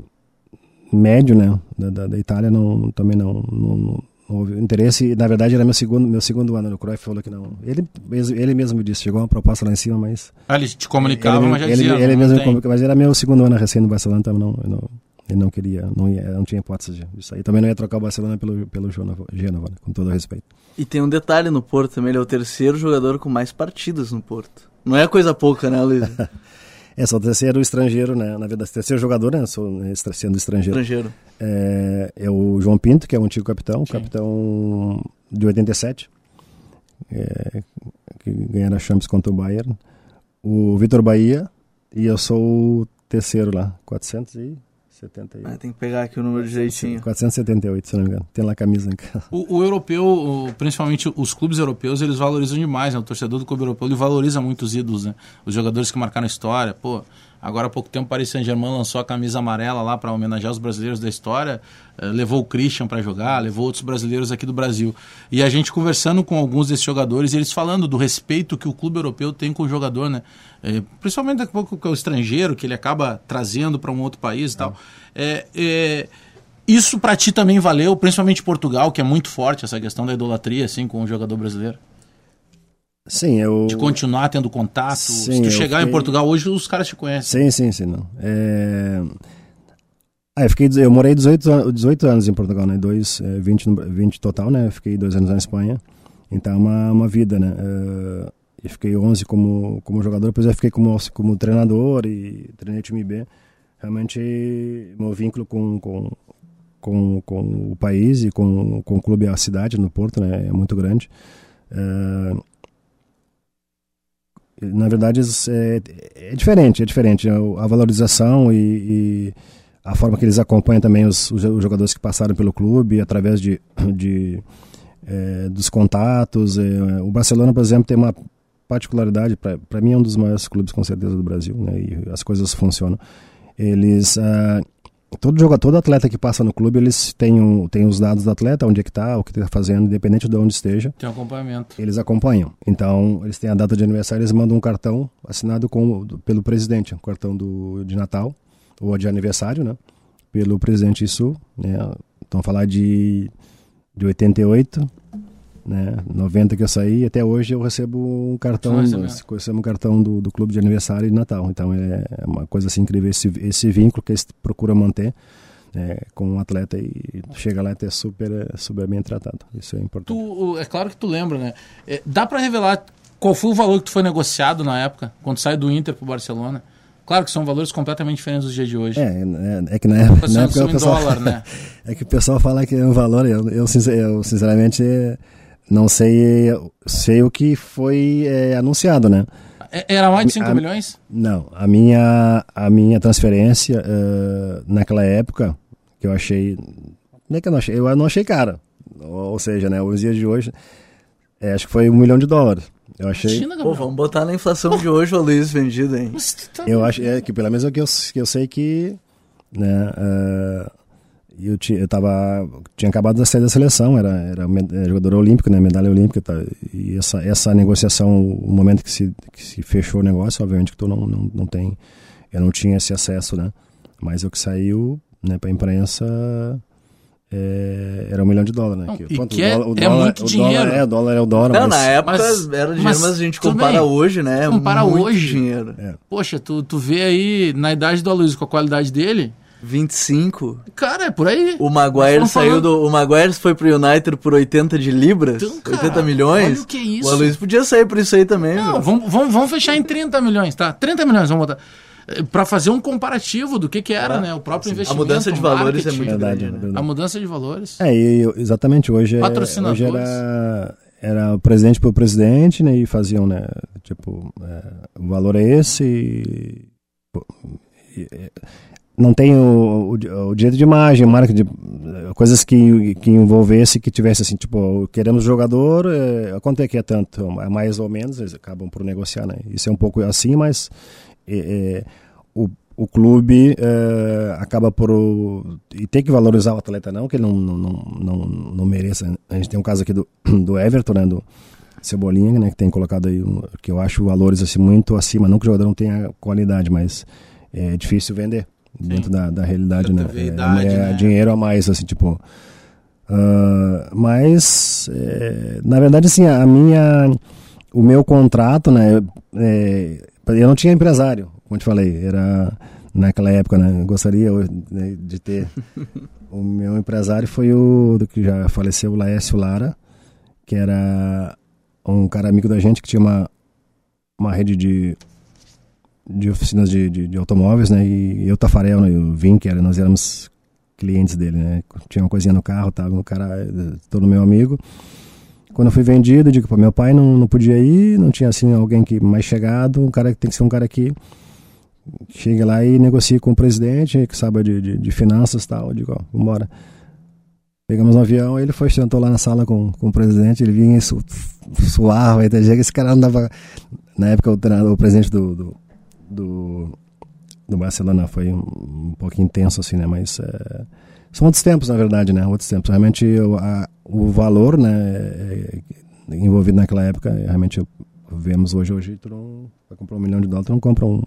médio, né, da, da, da Itália, não, também não, não, não houve interesse. E, na verdade, era meu segundo, meu segundo ano. O Cruyff falou que não. Ele, mesmo- ele mesmo me disse, chegou uma proposta lá em cima, mas... Ah, ele te comunicava, ele, mas já ele, dizia. ele não mesmo comunicou, mas era meu segundo ano recém no Barcelona, então não, eu não, ele não queria, não, ia, não tinha hipótese disso aí. Também não ia trocar o Barcelona pelo, pelo Gênova, Gênova, né, com todo o respeito. E tem um detalhe no Porto também, ele é o terceiro jogador com mais partidas no Porto. Não é coisa pouca, né, Luiz? É, sou o terceiro estrangeiro, né, na verdade, terceiro jogador, né, sou sendo estrangeiro. Estrangeiro. É, é o João Pinto, que é o antigo capitão, capitão de 87, é, que ganharam a Champions contra o Bayern. O Vitor Bahia, e eu sou o terceiro lá, 478. Ah, tem que pegar aqui o número direitinho. 478, se não me engano. Tem lá a camisa. né? O, o europeu, o- principalmente os clubes europeus, eles valorizam demais, né? O torcedor do clube europeu, ele valoriza muito os ídolos, né? Os jogadores que marcaram a história, pô. Agora há pouco tempo o Paris Saint-Germain lançou a camisa amarela lá para homenagear os brasileiros da história, eh, levou o Christian para jogar, levou outros brasileiros aqui do Brasil. E a gente conversando com alguns desses jogadores, eles falando do respeito que o clube europeu tem com o jogador, né? É, principalmente daqui a pouco com o estrangeiro, que ele acaba trazendo para um outro país e tal. É, é, isso para ti também valeu, principalmente Portugal, que é muito forte essa questão da idolatria assim com o jogador brasileiro. Sim, eu. De continuar tendo contato. Sim, Se tu chegar fiquei... em Portugal hoje, os caras te conhecem. Sim, sim, sim. Não. É... Ah, eu, fiquei, eu morei 18, 18 anos em Portugal, né? Dois, 20, 20 total, né? Eu fiquei dois anos na Espanha. Então é uma, uma vida, né? Uh, eu fiquei 11 como, como jogador, depois eu fiquei como, como treinador e treinei time B. Realmente, meu vínculo com, com, com, com o país e com, com o clube, a cidade, no Porto, né? É muito grande. Uh, na verdade é, é, diferente, é diferente a valorização e, e, a forma que eles acompanham também os, os, jogadores que passaram pelo clube através de, de é, dos contatos. É, o Barcelona, por exemplo, tem uma particularidade para mim é um dos maiores clubes com certeza do Brasil, né? E as coisas funcionam. Eles ah, todo jogador, todo atleta que passa no clube, eles têm, um, têm os dados do atleta, onde é que está, o que está fazendo, independente de onde esteja. Tem acompanhamento. Eles acompanham. Então, eles têm a data de aniversário, eles mandam um cartão assinado com, pelo presidente, um cartão do, de Natal, ou de aniversário, né? Pelo presidente Isso, né? Então, falar de, de 88 né? 90 que eu saí, até hoje eu recebo um cartão, recebo um cartão do, do clube de aniversário de Natal. Então é, uma coisa assim incrível esse, esse vínculo que eles procuram manter né, com um atleta e chega lá e é super, super bem tratado. Isso é importante. Tu, é claro que tu lembra, né? É, dá para revelar qual foi o valor que tu foi negociado na época, quando sai do Inter pro Barcelona? Claro que são valores completamente diferentes dos dias de hoje. É, é, é que na época, na época o pessoal, dólar, né? é que o pessoal fala que é um valor, eu, eu, eu sinceramente não sei, sei o que foi é, anunciado, né? É, era mais de 5 milhões? Não, a minha, a minha transferência uh, naquela época, que eu achei. Não é que eu não achei, eu não achei cara. Ou, ou seja, né, os dias de hoje, é, acho que foi um milhão de dólares. Eu achei. China, Pô, vamos botar na inflação de hoje o Luiz vendido, hein? Tá eu acho é, que pelo menos é que eu, que eu sei que. Né, uh, eu, tinha, eu tava, tinha acabado de sair da seleção, era, era, era jogador olímpico, né, medalha olímpica, tá, e essa, essa negociação, o momento que se, que se fechou o negócio, obviamente que tu não, não, não tem, eu não tinha esse acesso, né, mas o que saiu, né, pra imprensa, é, era um milhão de dólares, né? Não, que, quanto, é, o dólar, o dólar, é muito o dinheiro. Dólar, é, o dólar é o dólar. Não, mas, na época mas, era dinheiro, mas, mas a gente compara bem, hoje, né? Compara hoje. dinheiro. É. Poxa, tu, tu vê aí, na idade do Aloysio, com a qualidade dele, 25. Cara, é por aí. O Maguire saiu do. O Maguire foi pro United por 80 de libras. Então, cara, 80 milhões. Olha o que é isso. O Aloysio podia sair por isso aí também. Não, vamos, vamos, vamos fechar em 30 milhões, tá? 30 milhões, vamos botar. Eh, para fazer um comparativo do que, que era, ah, né? O próprio assim, investimento. A mudança de valores é muito verdade, grande. Né? Verdade. A mudança de valores. É, e, exatamente. Hoje, é, hoje era, era o presidente pro presidente, né? E faziam, né? Tipo, é, o valor é esse. E, e, não tem o, o, o, direito de imagem, marca de coisas que, que envolvesse, que tivesse assim, tipo, queremos jogador, é, quanto é que é tanto? É mais ou menos, eles acabam por negociar, né? Isso é um pouco assim, mas é, é, o, o clube é, acaba por e tem que valorizar o atleta não, que ele não, não, não, não, não mereça. A gente tem um caso aqui do, do Everton, né, do Cebolinha, né, que tem colocado aí, que eu acho valores assim muito acima, não que o jogador não tenha qualidade, mas é difícil vender dentro da, da realidade, né? É, idade, é, né? dinheiro a mais, assim, tipo. Uh, mas, é, na verdade, assim, a minha. O meu contrato, né? É, eu não tinha empresário, como te falei, era naquela época, né? Eu gostaria né, de ter. o meu empresário foi o do que já faleceu, o Laércio Lara, que era um cara amigo da gente que tinha uma, uma rede de de oficinas de, de, de, automóveis, né? E eu, Tafarel, né? o Vinker, nós éramos clientes dele, né? Tinha uma coisinha no carro, tava um cara, todo meu amigo. Quando eu fui vendido, eu digo, para meu pai não, não podia ir, não tinha assim alguém que mais chegado, um cara que tem que ser um cara que chega lá e negocia com o presidente, que sabe de, de, de finanças e tal. Eu digo, ó, vambora. Pegamos um avião, ele foi, sentou lá na sala com, com o presidente, ele vinha su, suava, esse cara andava, na época o, o presidente do, do do do Barcelona foi um, um pouco intenso, assim, né? Mas é, são outros tempos, na verdade, né? Outros tempos. Realmente o, a, o valor, né? É, envolvido naquela época, realmente vemos hoje, hoje tu não vai comprar um milhão de dólares, tu não compra um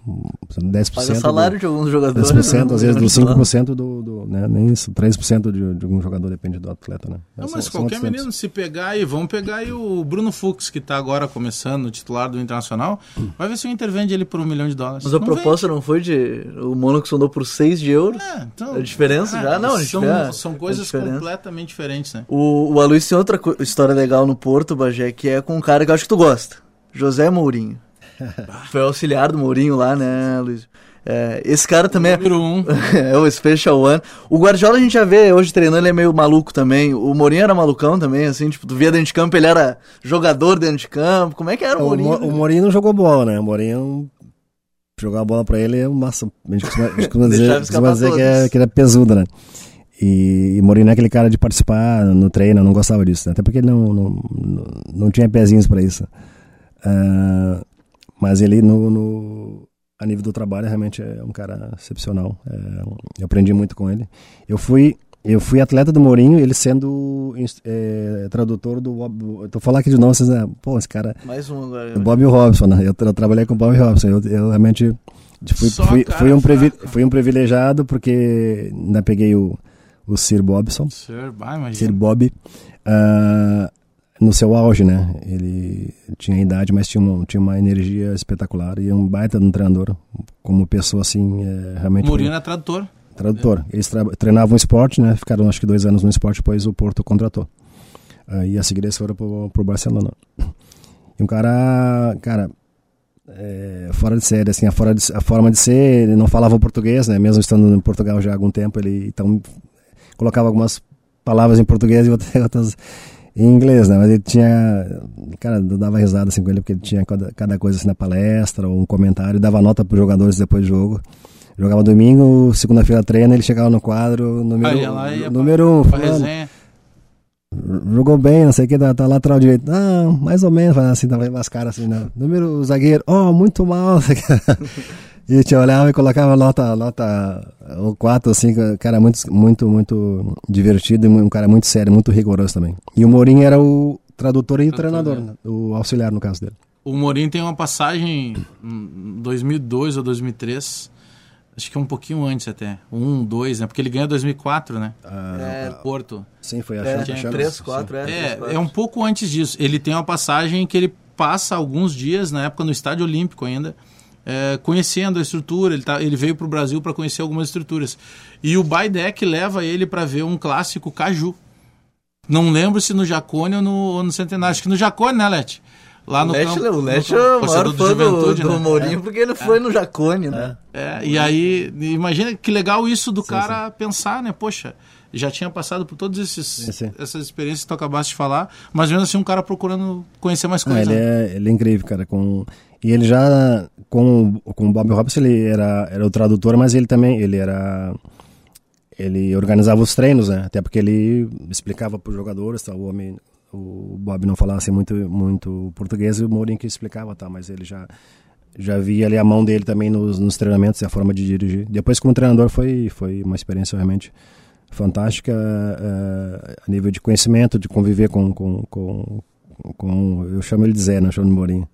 10%. Paga salário do, de alguns jogadores. 10%, né? às vezes do 5% do, do né, nem isso, 3% de, de algum jogador depende do atleta, né? Não, São- mas são qualquer outros menino, tempos. se pegar aí, vamos pegar aí o Bruno Fux, que tá agora começando, o titular do Internacional, vai ver se o Inter vende ele por um milhão de dólares. Mas a Não proposta não foi de. O Mônaco sondou por 6 de euros. vende. É, então, A diferença já? Não, a gente são, a- são a coisas diferença. completamente diferentes, né? O, o Aloysio tem outra história legal no Porto, Bagé, que é com um cara que eu acho que tu gosta. José Mourinho. Foi auxiliar do Mourinho lá, né, Luiz? É, esse cara também é, um. é o Special One. O Guardiola a gente já vê hoje treinando, ele é meio maluco também. O Mourinho era malucão também, assim, tipo, tu via dentro de campo, ele era jogador dentro de campo. Como é que era o O, Mourinho? Mo- o Mourinho não jogou bola, né? O Mourinho jogar a bola pra ele é massa. A gente costuma, a gente costuma dizer, costuma dizer que, é, que ele é pesudo, né? E, e Mourinho é aquele cara de participar no treino, eu não gostava disso, né? Até porque ele não, não, não, não tinha pezinhos pra isso. Ah, mas ele, no, no- a nível do trabalho, realmente é um cara excepcional. É, eu aprendi muito com ele. Eu fui, eu fui atleta do Mourinho, ele sendo é, tradutor do. Eu tô falando aqui de novo, vocês, né? pô, esse cara. Mais um agora. O Bob Robson, né? Eu, tra- trabalhei com o Bob Robson. Eu, eu realmente fui, Só fui, um privi- fui um privilegiado porque ainda peguei o, o Sir Bobson, Sir, vai, Sir imagina. Bob, ah, no seu auge, né? Ele tinha idade, mas tinha uma, tinha uma energia espetacular e é um baita de um treinador. Como pessoa, assim, é, realmente. Mourinho é tradutor. Tradutor. Eles tra treinavam esporte, né? Ficaram acho que dois anos no esporte, depois o Porto contratou. Aí a seguir eles foram pro, pro Barcelona. E um cara, cara, é, fora de série, assim, a, fora de- a forma de ser, ele não falava português, né? Mesmo estando em Portugal já há algum tempo, ele então colocava algumas palavras em português e outras em inglês, né? Mas ele tinha, cara, eu dava risada assim com ele porque ele tinha cada, cada coisa assim na palestra ou um comentário, dava nota para os jogadores depois do jogo. Jogava domingo, segunda-feira treina, ele chegava no quadro, número, Aí ia número um, pra, pra fulano, resenha. jogou bem, não sei o que, tá, tá lateral direito. Ah, mais ou menos, assim, tava umas caras assim, né? Número zagueiro, oh, muito mal. não sei o quê. E te olhava e colocava nota, nota ou quatro, assim, cara muito, muito, muito divertido e um cara muito sério, muito rigoroso também. E o Mourinho era o tradutor e o Tradutor, treinador, né? o auxiliar no caso dele. O Mourinho tem uma passagem em 2002 ou 2003, acho que é um pouquinho antes até, um, dois, né? Porque ele ganhou em 2004, né? É, Porto. Sim, foi a é, Champions, três, sim. quatro, é. três, É, é um pouco antes disso. Ele tem uma passagem que ele passa alguns dias, na época no Estádio Olímpico ainda, é, conhecendo a estrutura. Ele, tá, ele veio para o Brasil para conhecer algumas estruturas. E o Baidec leva ele para ver um clássico Caju. Não lembro se no Jacone ou no, ou no Centenário. Acho que no Jacone, né, Lete? Lá no o Lete, campo. o campo, é o maior fã do, Juventude, do né? Mourinho porque ele foi no Jacone, né? É, e aí, imagina que legal isso do cara pensar, né? Poxa, já tinha passado por todas esses, sim. essas experiências que tu acabaste de falar, mas mesmo assim um cara procurando conhecer mais Ah, coisas. ele, né? é, ele é incrível, cara. Com, e ele já, com, com o Bob Robson, ele era, era o tradutor, mas ele também, ele era... Ele organizava os treinos, né? Até porque ele explicava para os jogadores, tá? o homem... O Bob não falava assim muito, muito português e o Mourinho que explicava, tá? Mas ele já, já via ali a mão dele também nos, nos treinamentos e a forma de dirigir. Depois como treinador foi, foi uma experiência realmente fantástica eh, a nível de conhecimento, de conviver com, com, com, com eu chamo ele de Zé, não chamo de Mourinho.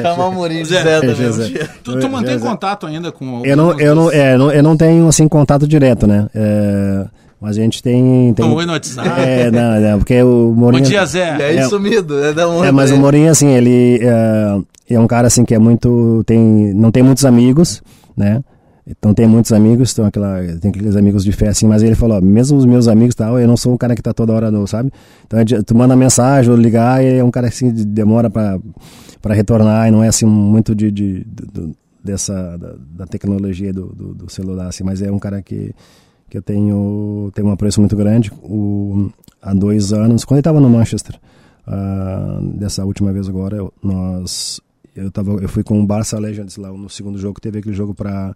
Chamar o Mourinho Zé, Zé também. Zé. Tu, tu mantém contato ainda com Eu não, eu não, é, não, eu não tenho assim contato direto, né? É, mas a gente tem, tem oi no WhatsApp. é, não, não, porque o Bom Mourinho dia, Zé. Aí É. sumido, é da onda. É, mas o aí. Mourinho, assim, ele é, é um cara, assim, que é muito... Tem, não tem muitos amigos, né? Então tem muitos amigos, tem, aquela, tem aqueles amigos de fé, assim, mas ele falou, ó, mesmo os meus amigos tal, eu não sou um cara que tá toda hora, no, sabe? Então é tu manda mensagem ou ligar, e é um cara que assim, de- demora pra retornar, e não é assim muito de, de, de- dessa, da, da tecnologia do, do, do celular, assim, mas é um cara que, que eu tenho, tenho um apreço muito grande. O, há dois anos, quando ele estava no Manchester, ah, dessa última vez agora, eu, nós, eu, tava, eu fui com o Barça Legends lá no segundo jogo, teve aquele jogo para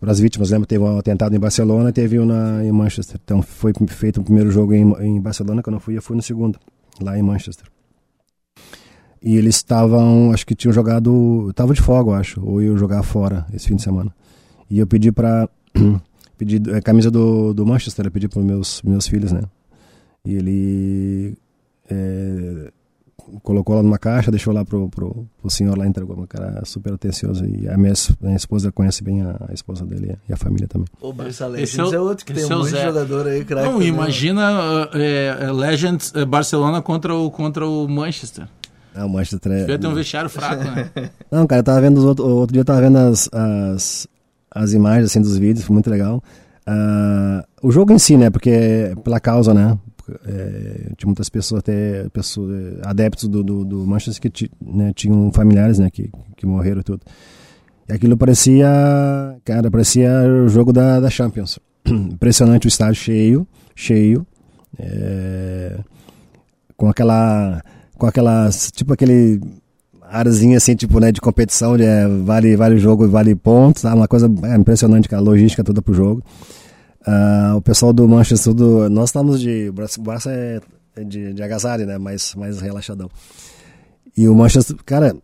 para as vítimas, lembra? Teve um atentado em Barcelona, teve um na, em Manchester. Então foi feito o primeiro jogo em, em Barcelona, quando eu fui, eu fui no segundo, lá em Manchester. e eles estavam, acho que tinham jogado, tava de eu acho, ou eu jogar fora esse fim de semana. E eu pedi pra pedi a camisa do, do Manchester, eu pedi para meus meus filhos, né? E ele é, colocou lá numa caixa, deixou lá pro, pro, pro senhor lá, entregou. Um cara super atencioso. E a minha, minha esposa conhece bem a, a, esposa dele e a família também. O Legends é, o, é outro que tem um monte de jogador aí, craque. Não, imagina é, é, Legends é, Barcelona contra o, contra o Manchester. Ah, o Manchester é... Devia ter um vestiário fraco, né? Não, cara, eu tava vendo os outro, outro dia eu tava vendo as, as, as imagens, assim, dos vídeos, foi muito legal. Uh, o jogo em si, né, porque pela causa, né, é, tinha muitas pessoas, até pessoas, é, adeptos do, do, do Manchester que né, tinham familiares né, que, que morreram e tudo. E aquilo parecia, cara, parecia o jogo da, da Champions. Impressionante o estádio cheio, cheio, é, com aquela, com aquela, tipo aquele arzinho assim, tipo, né, de competição, de é, vale, vale jogo, vale pontos, tá? uma coisa é, impressionante, a logística toda pro jogo. Uh, o pessoal do Manchester, do, nós estamos de. O Barça é de, de agasalho, né? Mais, mais relaxadão. E o Manchester, cara,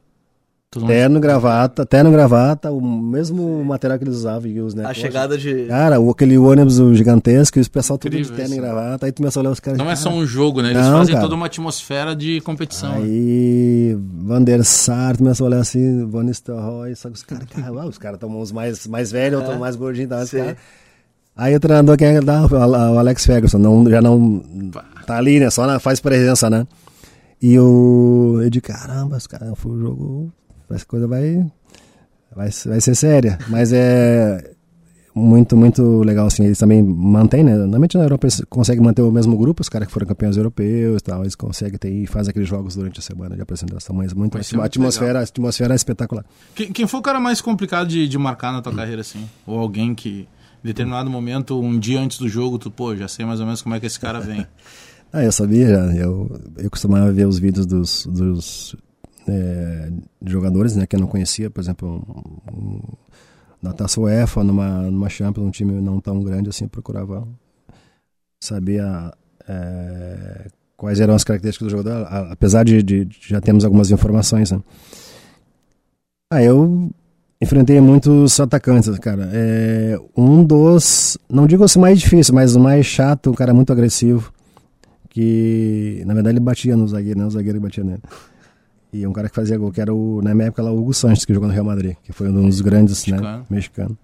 Tudo terno, gravata, terno, gravata, o mesmo material que eles usavam. E os, né, a chegada de. Cara, aquele ônibus gigantesco e o pessoal tudo de terno e gravata. Aí tu começa a olhar os caras. Não cara, é só um jogo, né? Eles não, fazem cara. toda uma atmosfera de competição. Aí, Van der Sar, tu começa a olhar assim, Van Nistelrooy, só que os caras, cara, os caras estão uns mais, mais velhos, estão é. mais gordinhos, tá? Os caras. Aí o treinador quem é dar o Alex Ferguson, não, já não tá ali, né? Só na, faz presença, né? E o eu de caramba, os caras, foi o jogo, essa coisa vai, vai vai ser séria, mas é muito muito legal assim, eles também mantêm, né? Normalmente na Europa eles conseguem manter o mesmo grupo, os caras que foram campeões europeus e tal, eles conseguem ter e fazem aqueles jogos durante a semana de apresentação, mas muito, a atmosfera, a atmosfera é espetacular. Quem, quem foi o cara mais complicado de, de marcar na tua hum. carreira assim? Ou alguém que em determinado momento, um dia antes do jogo, tu, pô, já sei mais ou menos como é que esse cara vem. ah, eu sabia já. Eu, eu costumava ver os vídeos dos, dos é, jogadores, né, que eu não conhecia, por exemplo, um, um, na Taça UEFA, numa, numa Champions, um time não tão grande assim, procurava saber a, é, quais eram as características do jogador, apesar de, de, já termos algumas informações, né. Ah, eu enfrentei muitos atacantes, cara. É, um dos, não digo assim mais difícil, mas o mais chato, um cara muito agressivo, que na verdade ele batia no zagueiro, né? O zagueiro batia nele. E um cara que fazia gol, que era o, na minha época lá, o Hugo Sanches, que jogou no Real Madrid, que foi um dos grandes, né, mexicano. né, mexicano.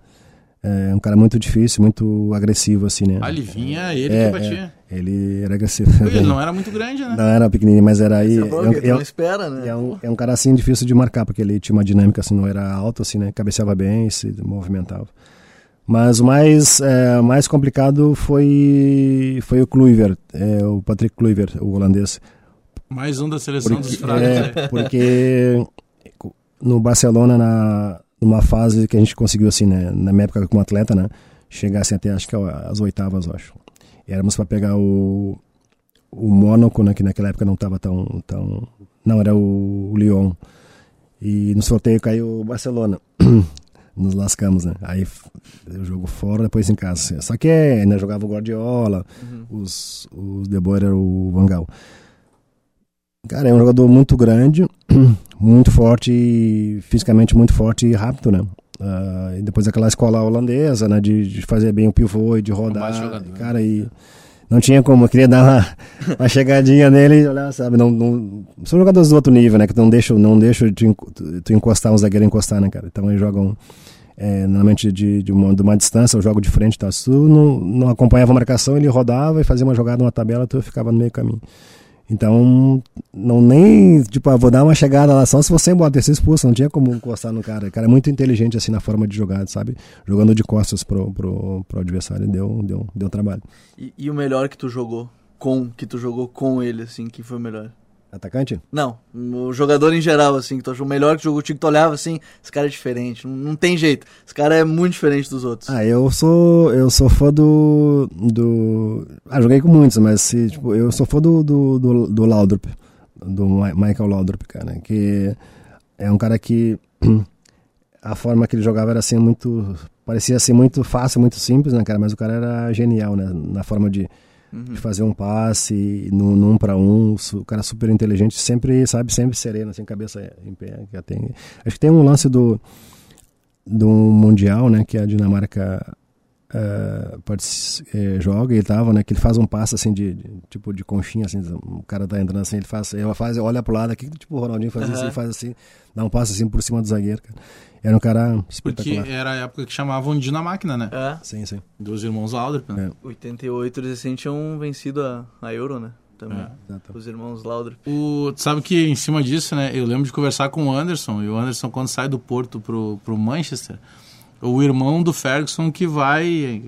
É um cara muito difícil, muito agressivo, assim, né? Ali vinha ele é, que batia. Ele era agressivo. Ele não era muito grande, né? Não era pequenininho, mas era aí. É, é, é, espera, né? É um, é um cara assim difícil de marcar, porque ele tinha uma dinâmica assim, não era alto, assim, né? Cabeceava bem, se movimentava. Mas o mais, é, mais complicado foi, foi o Kluivert, é, o Patrick Kluivert, o holandês. Mais um da seleção porque, dos fracos. É, porque no Barcelona, na, numa fase que a gente conseguiu, assim, né, na minha época como atleta, né, chegasse até, acho que as oitavas, eu acho. Éramos para pegar o, o Mônaco, né, que naquela época não estava tão, tão... Não, era o, o Lyon. E no sorteio caiu o Barcelona. Nos lascamos, né? Aí o jogo fora, depois em casa. Só que ainda jogava o Guardiola, uhum. os, os De Boer era o Vangal. Cara, é um jogador muito grande, muito forte, fisicamente muito forte e rápido, né? Uh, e depois aquela escola holandesa, né? De, de, fazer bem o pivô e de rodar. Jogador, cara, e não tinha como, eu queria dar uma, uma chegadinha nele olhar, sabe? Não, não, são jogadores do outro nível, né? Que não deixam, não deixam de tu encostar, um zagueiro encostar, né, cara? Então eles jogam é, normalmente de, de, uma, de uma distância, eu jogo de frente, tá? Se tu não, não acompanhava a marcação, ele rodava e fazia uma jogada, uma tabela, tu ficava no meio caminho. Então, não nem, tipo, ah, vou dar uma chegada lá só se você embora, ser expulso, não tinha como encostar no cara. O cara é muito inteligente, assim, na forma de jogar, sabe? Jogando de costas pro, pro, pro adversário, deu, deu, deu trabalho. E, e o melhor que tu jogou com, que tu jogou com ele, assim, que foi o melhor? Atacante? Não, o jogador em geral, assim, que tu achou melhor que jogou o time, tu olhava assim, esse cara é diferente, não, não, tem jeito, esse cara é muito diferente dos outros. Ah, eu sou, eu sou fã do, do, ah, joguei com muitos, mas se, tipo, eu sou fã do, do, do, do Laudrup, do Michael Laudrup, cara, que é um cara que a forma que ele jogava era assim muito, parecia assim muito fácil, muito simples, né, cara, mas o cara era genial, né, na forma de de fazer um passe num, num para um, o cara super inteligente, sempre, sabe, sempre sereno, assim, cabeça em pé. que Tem, acho que tem um lance do, do Mundial, né, que a Dinamarca eh, joga e tava, né, que ele faz um passe assim de, de- tipo de conchinha, assim, o cara tá entrando assim, ele faz, ela faz, olha pro lado aqui, tipo o Ronaldinho faz Aham. assim, faz assim, dá um passe assim por cima do zagueiro, cara. Era um cara Porque era a época que chamavam de na máquina, né? É, Sim, sim. Dos irmãos Laudrup, né? 88 eles recém tinham vencido a, a Euro, né? Também. É. Os irmãos Laudrup. O, tu sabe que em cima disso, né? Eu lembro de conversar com o Anderson, e o Anderson, quando sai do Porto pro, pro Manchester, o irmão do Ferguson que vai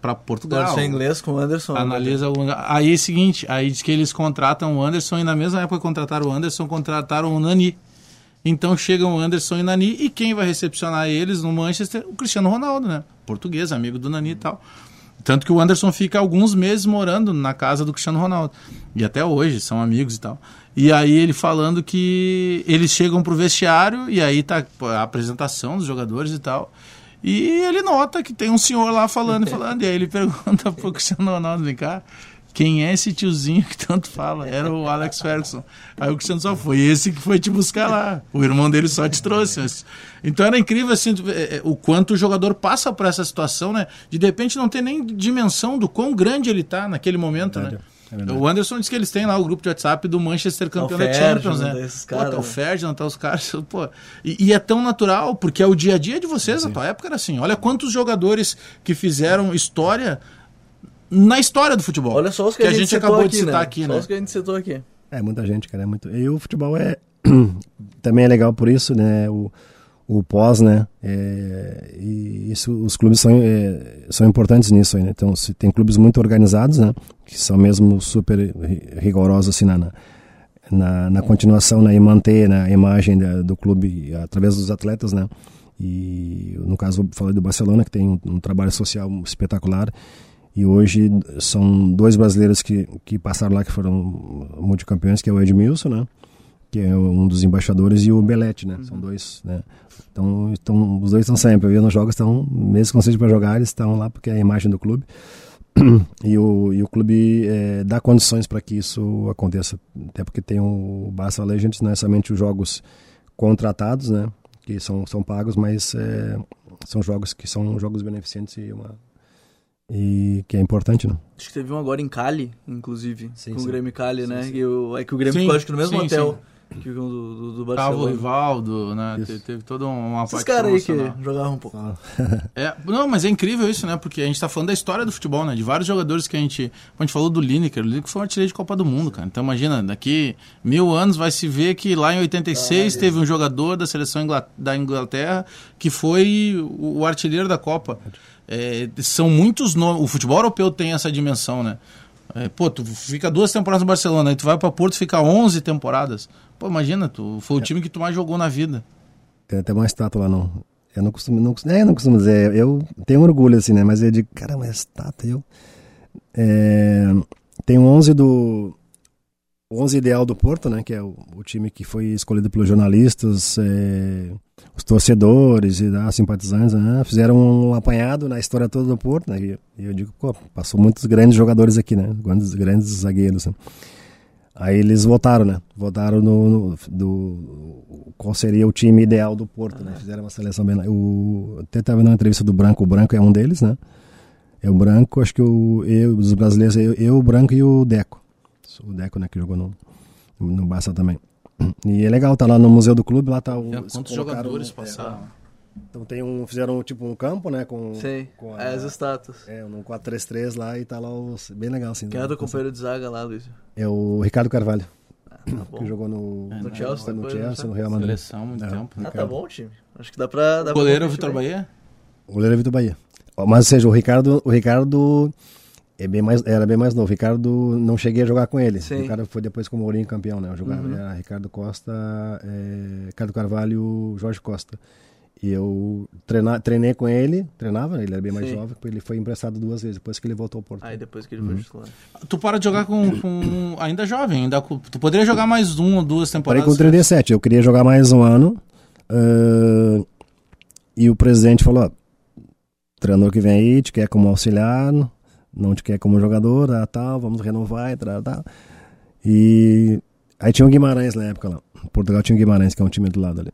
para Portugal. Em inglês com o Anderson. Analisa o... Aí é o seguinte, aí diz que eles contratam o Anderson e na mesma época que contrataram o Anderson, contrataram o Nani. Então chegam o Anderson e o Nani e quem vai recepcionar eles no Manchester? O Cristiano Ronaldo, né? Português, amigo do Nani e tal. Tanto que o Anderson fica alguns meses morando na casa do Cristiano Ronaldo. E até hoje, são amigos e tal. E aí ele falando que eles chegam pro vestiário e aí tá a apresentação dos jogadores e tal. E ele nota que tem um senhor lá falando e falando. E aí ele pergunta pro Cristiano Ronaldo, vem cá, quem é esse tiozinho que tanto fala? Era o Alex Ferguson. Aí o Cristiano só foi esse que foi te buscar lá. O irmão dele só te trouxe. Então era incrível assim, é, é, o quanto o jogador passa por essa situação, né? De de repente não ter nem dimensão do quão grande ele tá naquele momento, né? É. O Anderson disse que eles têm lá o grupo de WhatsApp do Manchester campeão da Champions, né? esses Pô, caras, tá o né? Ferdinand, tá os caras, pô. E, e é tão natural, porque é o dia a dia de vocês, na tua época era assim. Olha quantos jogadores que fizeram história na história do futebol. Olha só os que, que a gente, acabou aqui, de citar né? aqui, só né? os que a gente citou aqui. É, muita gente, cara, é muito. E o futebol é também é legal por isso, né? O, o pós, né? É, e isso, os clubes são, é, são importantes nisso aí, né? Então, se tem clubes muito organizados, né? Que são mesmo super ri- rigorosos assim na, na, na, continuação, né? E manter né, a imagem da- do clube através dos atletas, né? E no caso, falei do Barcelona, que tem um, um trabalho social espetacular. E hoje são dois brasileiros que, que passaram lá, que foram multicampeões, que é o Edmilson, né? Que é um dos embaixadores, e o Belete, né? São dois, né? Então, estão, os dois estão sempre, viu? Nos jogos estão, mesmo com sede para jogar, eles estão lá porque é a imagem do clube. E o, e o clube eh, dá condições para que isso aconteça. Até porque tem o Barça Legends, não é somente os jogos contratados, né? Que são, são pagos, mas eh, são jogos que são jogos beneficentes e uma e que é importante, né? Acho que teve um agora em Cali, inclusive. Sim, com sim. o Grêmio Cali, né? sim. E o, é que o Grêmio Sim, ficou, acho que no mesmo sim, hotel do, do, do Tava o Barcelona. Rivaldo, né? Te- Teve toda uma Esses parte caras aí que jogavam um pouco. É, não, mas é incrível isso, né? Porque a gente tá falando da história do futebol, né? De vários jogadores que a gente. A gente falou do Lineker, o Lineker foi um artilheiro de Copa do Mundo, cara. Então imagina, daqui mil anos vai se ver que lá em 86 teve um jogador da seleção da Inglaterra que foi o, artilheiro da Copa. É, são muitos nomes. O futebol europeu tem essa dimensão, né? É, pô, tu fica duas temporadas no Barcelona, aí tu vai pra Porto e fica 11 temporadas. Pô, imagina, tu foi o time que tu mais jogou na vida. Tem até uma estátua lá, não. Eu não costumo, não, costumo- é, não costumo dizer, eu tenho orgulho, assim, né? Mas eu digo, caramba, é estátua, eu... É, tem o 11 do... O 11 ideal do Porto, né? Que é o, o time que foi escolhido pelos jornalistas, é, os torcedores e ah, simpatizantes, né? Fizeram um apanhado na história toda do Porto, né? E, e eu digo, pô, passou muitos grandes jogadores aqui, né? Grandes, grandes zagueiros, né? Aí eles votaram, né? Votaram no, no- do qual seria o time ideal do Porto, né? Fizeram uma seleção bem. O até estava vendo uma entrevista do Branco, o Branco é um deles, né? É o Branco, acho que o eu, os brasileiros, eu, eu, o Branco e o Deco. O Deco, né, que jogou no no Barça também. E é legal, tá lá no Museu do Clube, lá tá o Quantos jogadores passaram? Então tem um, fizeram tipo um campo, né, com Sei. com a- É, as estátuas. é, um 4-3-3 lá e tá lá os, bem legal assim. Quem é né? do companheiro de zaga lá, Luiz? É o Ricardo Carvalho, Ah, tá que jogou no No Chelsea, no depois, Chelsea, né? no Real Madrid. Seleção, muito É. tempo. né? Ah, tá bom o time. Acho que dá pra... Dá O goleiro é o Vitor. Bahia? O goleiro é Vitor Bahia. Mas, ou seja, o Ricardo, o Ricardo é bem mais, era bem mais novo. O Ricardo, não cheguei a jogar com ele. Sim. O Ricardo foi depois com o Mourinho campeão, né? Eu jogava, Uhum. era Ricardo Costa, é, Ricardo Carvalho, Jorge Costa. E eu treina, treinei com ele, treinava, ele era bem mais Sim. jovem, ele foi emprestado duas vezes, depois que ele voltou ao Porto. Aí depois que ele Uhum. foi titular. Tu para de jogar com, com- ainda jovem, ainda com- tu poderia jogar mais um ou duas Parei temporadas. com 37, eu queria jogar mais um ano. ah, e o presidente falou: ó, treinador que vem aí, te quer como auxiliar, não te quer como jogador, ah, tal, vamos renovar e tal, tal. E aí tinha o Guimarães na época lá. Portugal tinha o Guimarães, que é um time do lado ali.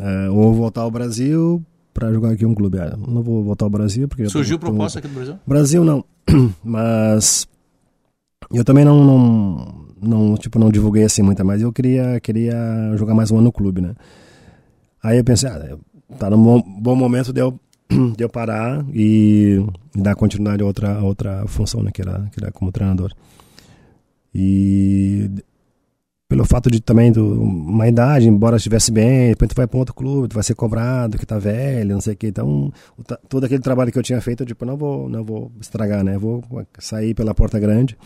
É, ou voltar ao Brasil para jogar aqui um clube. Ah, não vou voltar ao Brasil porque surgiu tô, proposta aqui do Brasil. Brasil não, mas eu também não, não, não, tipo, não divulguei assim muita, mas eu queria, queria jogar mais um ano no clube, né? Aí eu pensei, ah, tá num bom, bom momento de eu, de eu parar e dar continuidade a outra, a outra função, né? Que era, que era como treinador. E pelo fato de também do, uma idade, embora estivesse bem, depois tu vai para outro clube, tu vai ser cobrado, que tá velho, não sei o que. Então, o, todo aquele trabalho que eu tinha feito, eu tipo, não vou, não vou estragar, né? Vou sair pela porta grande.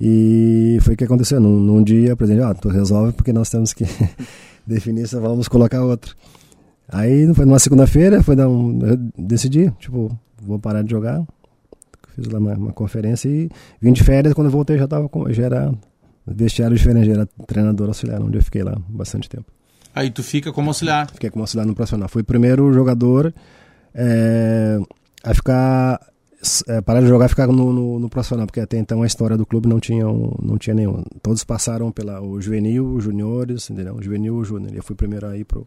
E foi o que aconteceu. Num, num dia, o presidente, ah, tu resolve porque nós temos que definir se vamos colocar outro. Aí, foi numa segunda-feira, foi dar um, eu decidi, tipo, vou parar de jogar. Fiz lá uma, uma conferência e vim de férias, quando eu voltei já tava com, já era vestiário diferente, era treinador auxiliar, onde eu fiquei lá bastante tempo. Aí tu fica como auxiliar? Fiquei como auxiliar no profissional. Fui o primeiro jogador é, a ficar é, parar de jogar e ficar no, no, no, profissional, porque até então a história do clube não tinha, não tinha nenhum. Todos passaram pela o juvenil, os juniores, entendeu? O juvenil, o júnior. Eu fui primeiro aí pro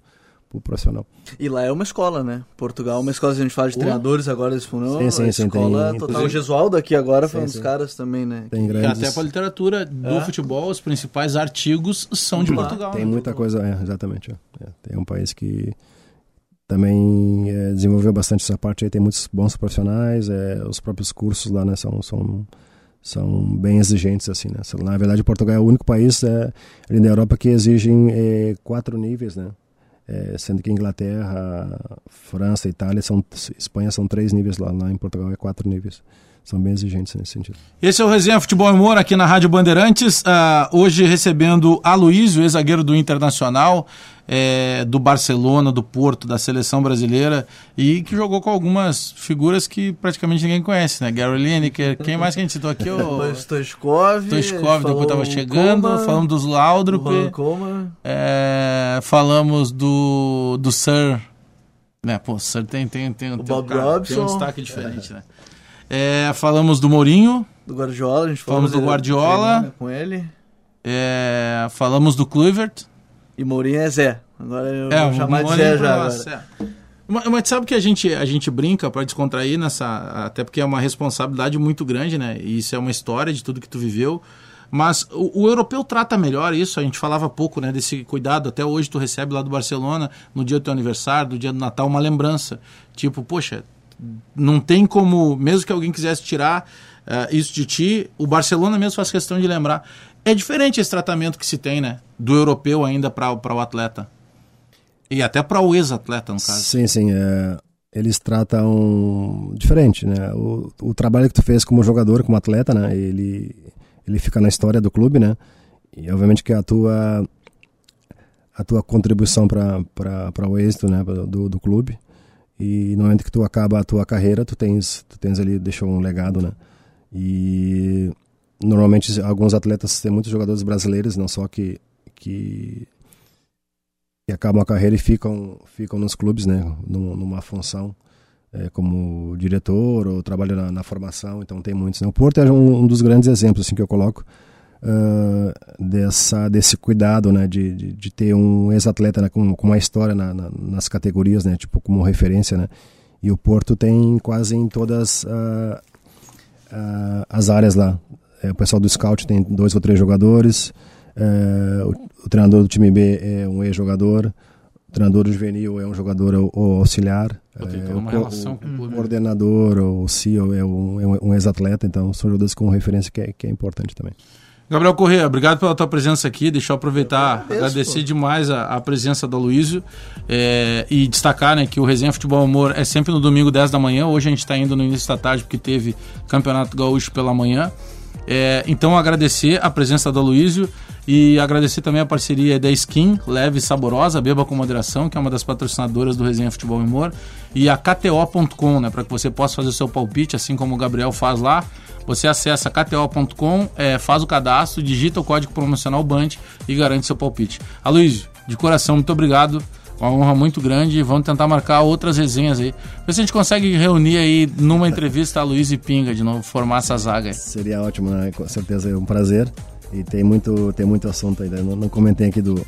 pro profissional. E lá é uma escola, né? Portugal é uma escola, a gente fala de treinadores, agora eles foram sim, sim, sim, escola tem, total. O Gesualdo aqui agora foi um dos caras também, né? Tem grandes... Até para a literatura do é. futebol, os principais artigos são de Portugal. Tem né? muita coisa, é, exatamente. É. Tem um país que também é, desenvolveu bastante essa parte aí, tem muitos bons profissionais, é, os próprios cursos lá, né, são... são são bem exigentes assim, né? Na verdade, Portugal é o único país é, ali na Europa que exigem é, quatro níveis, né? É, sendo que Inglaterra, França, Itália, são, Espanha são três níveis lá, lá em Portugal é quatro níveis. São bem exigentes nesse sentido. Esse é o Resenha Futebol e Humor aqui na Rádio Bandeirantes. Uh, hoje recebendo Aloysio, ex-zagueiro do Internacional é, do Barcelona, do Porto, da seleção brasileira e que jogou com algumas figuras que praticamente ninguém conhece, né? Gary Lineker, quem mais que a gente citou aqui? O Stoichkov, Stoichkov depois estava chegando, Coma, falamos dos Laudrup, é, falamos do, do Sir, né? Pô, Sir tem, tem, tem, o tem, Bob um, Robson, tem um destaque diferente, é. né? É, falamos do Mourinho, do Guardiola, a gente falamos do Guardiola, com ele. É, falamos do Kluivert, e Mourinho é Zé. Agora eu é, vou chamar de Zé já. Agora. Mas sabe que a gente, a gente brinca para descontrair nessa. Até porque é uma responsabilidade muito grande, né? E isso é uma história de tudo que tu viveu. Mas o, o, europeu trata melhor isso, a gente falava pouco né, desse cuidado. Até hoje tu recebe lá do Barcelona, no dia do teu aniversário, no dia do Natal, uma lembrança. Tipo, poxa, não tem como, mesmo que alguém quisesse tirar uh, isso de ti, o Barcelona mesmo faz questão de lembrar. É diferente esse tratamento que se tem, né? Do europeu ainda para o atleta. E até para o ex-atleta, no caso. Sim, sim. É, eles tratam diferente, né? O, o trabalho que tu fez como jogador, como atleta, né? Ele, ele fica na história do clube, né? E obviamente que a tua a tua contribuição para o êxito né, do, do clube. E no momento que tu acaba a tua carreira, tu tens, tu tens ali, deixou um legado, né? E normalmente alguns atletas têm muitos jogadores brasileiros, não só que, que, que acabam a carreira e ficam, ficam nos clubes, né, numa função é, como diretor ou trabalho na, na, formação, então tem muitos. Né? O Porto é um, um, dos grandes exemplos assim, que eu coloco uh, dessa, desse cuidado né, de, de, de ter um ex-atleta né, com, com uma história na, na, nas categorias, né, tipo como referência, né? E o Porto tem quase em todas uh, uh, as áreas lá. É, o pessoal do scout tem dois ou três jogadores. É, o, o, treinador do time B é um ex-jogador. O treinador do juvenil é um jogador ou, auxiliar. É, uma o, relação o, com o coordenador ou o CEO é um, é um ex-atleta. Então são jogadores com referência que é, que é importante também. Gabriel Corrêa, obrigado pela tua presença aqui. Deixa eu aproveitar, eu agradecer pô. demais a, a, presença do Luísio é, e destacar né, que o Resenha Futebol Amor é sempre no domingo 10 da manhã. Hoje a gente está indo no início da tarde porque teve Campeonato Gaúcho pela manhã. É, então agradecer a presença do Luísio e agradecer também a parceria da Skin, leve e saborosa, beba com moderação, que é uma das patrocinadoras do Resenha Futebol Humor, e a KTO.com, né, para que você possa fazer o seu palpite, assim como o Gabriel faz lá. Você acessa KTO.com, é, faz o cadastro, digita o código promocional BAND e garante seu palpite. Aloysio, de coração, muito obrigado uma honra muito grande vamos tentar marcar outras resenhas aí. Ver se a gente consegue reunir aí numa entrevista a Luiz e Pinga de novo, formar essa zaga aí. Seria ótimo, né? Com certeza é um prazer. E tem muito, tem muito assunto ainda. Não, não comentei aqui do,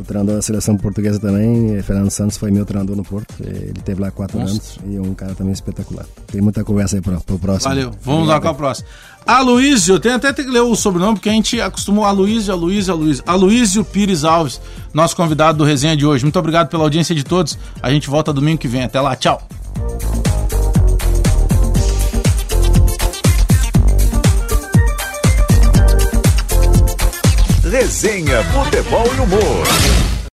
o treinador da seleção portuguesa também, Fernando Santos, foi meu treinador no Porto. Ele teve lá quatro Nossa. anos e é um cara também espetacular. Tem muita conversa aí para o próximo. Valeu, vamos lá com a próxima. Aloísio, tem até que ler o sobrenome, porque a gente acostumou Aloísio, Aloísio, Aloísio. Aloísio Pires Alves, nosso convidado do resenha de hoje. Muito obrigado pela audiência de todos. A gente volta domingo que vem. Até lá, tchau. Resenha, futebol e humor.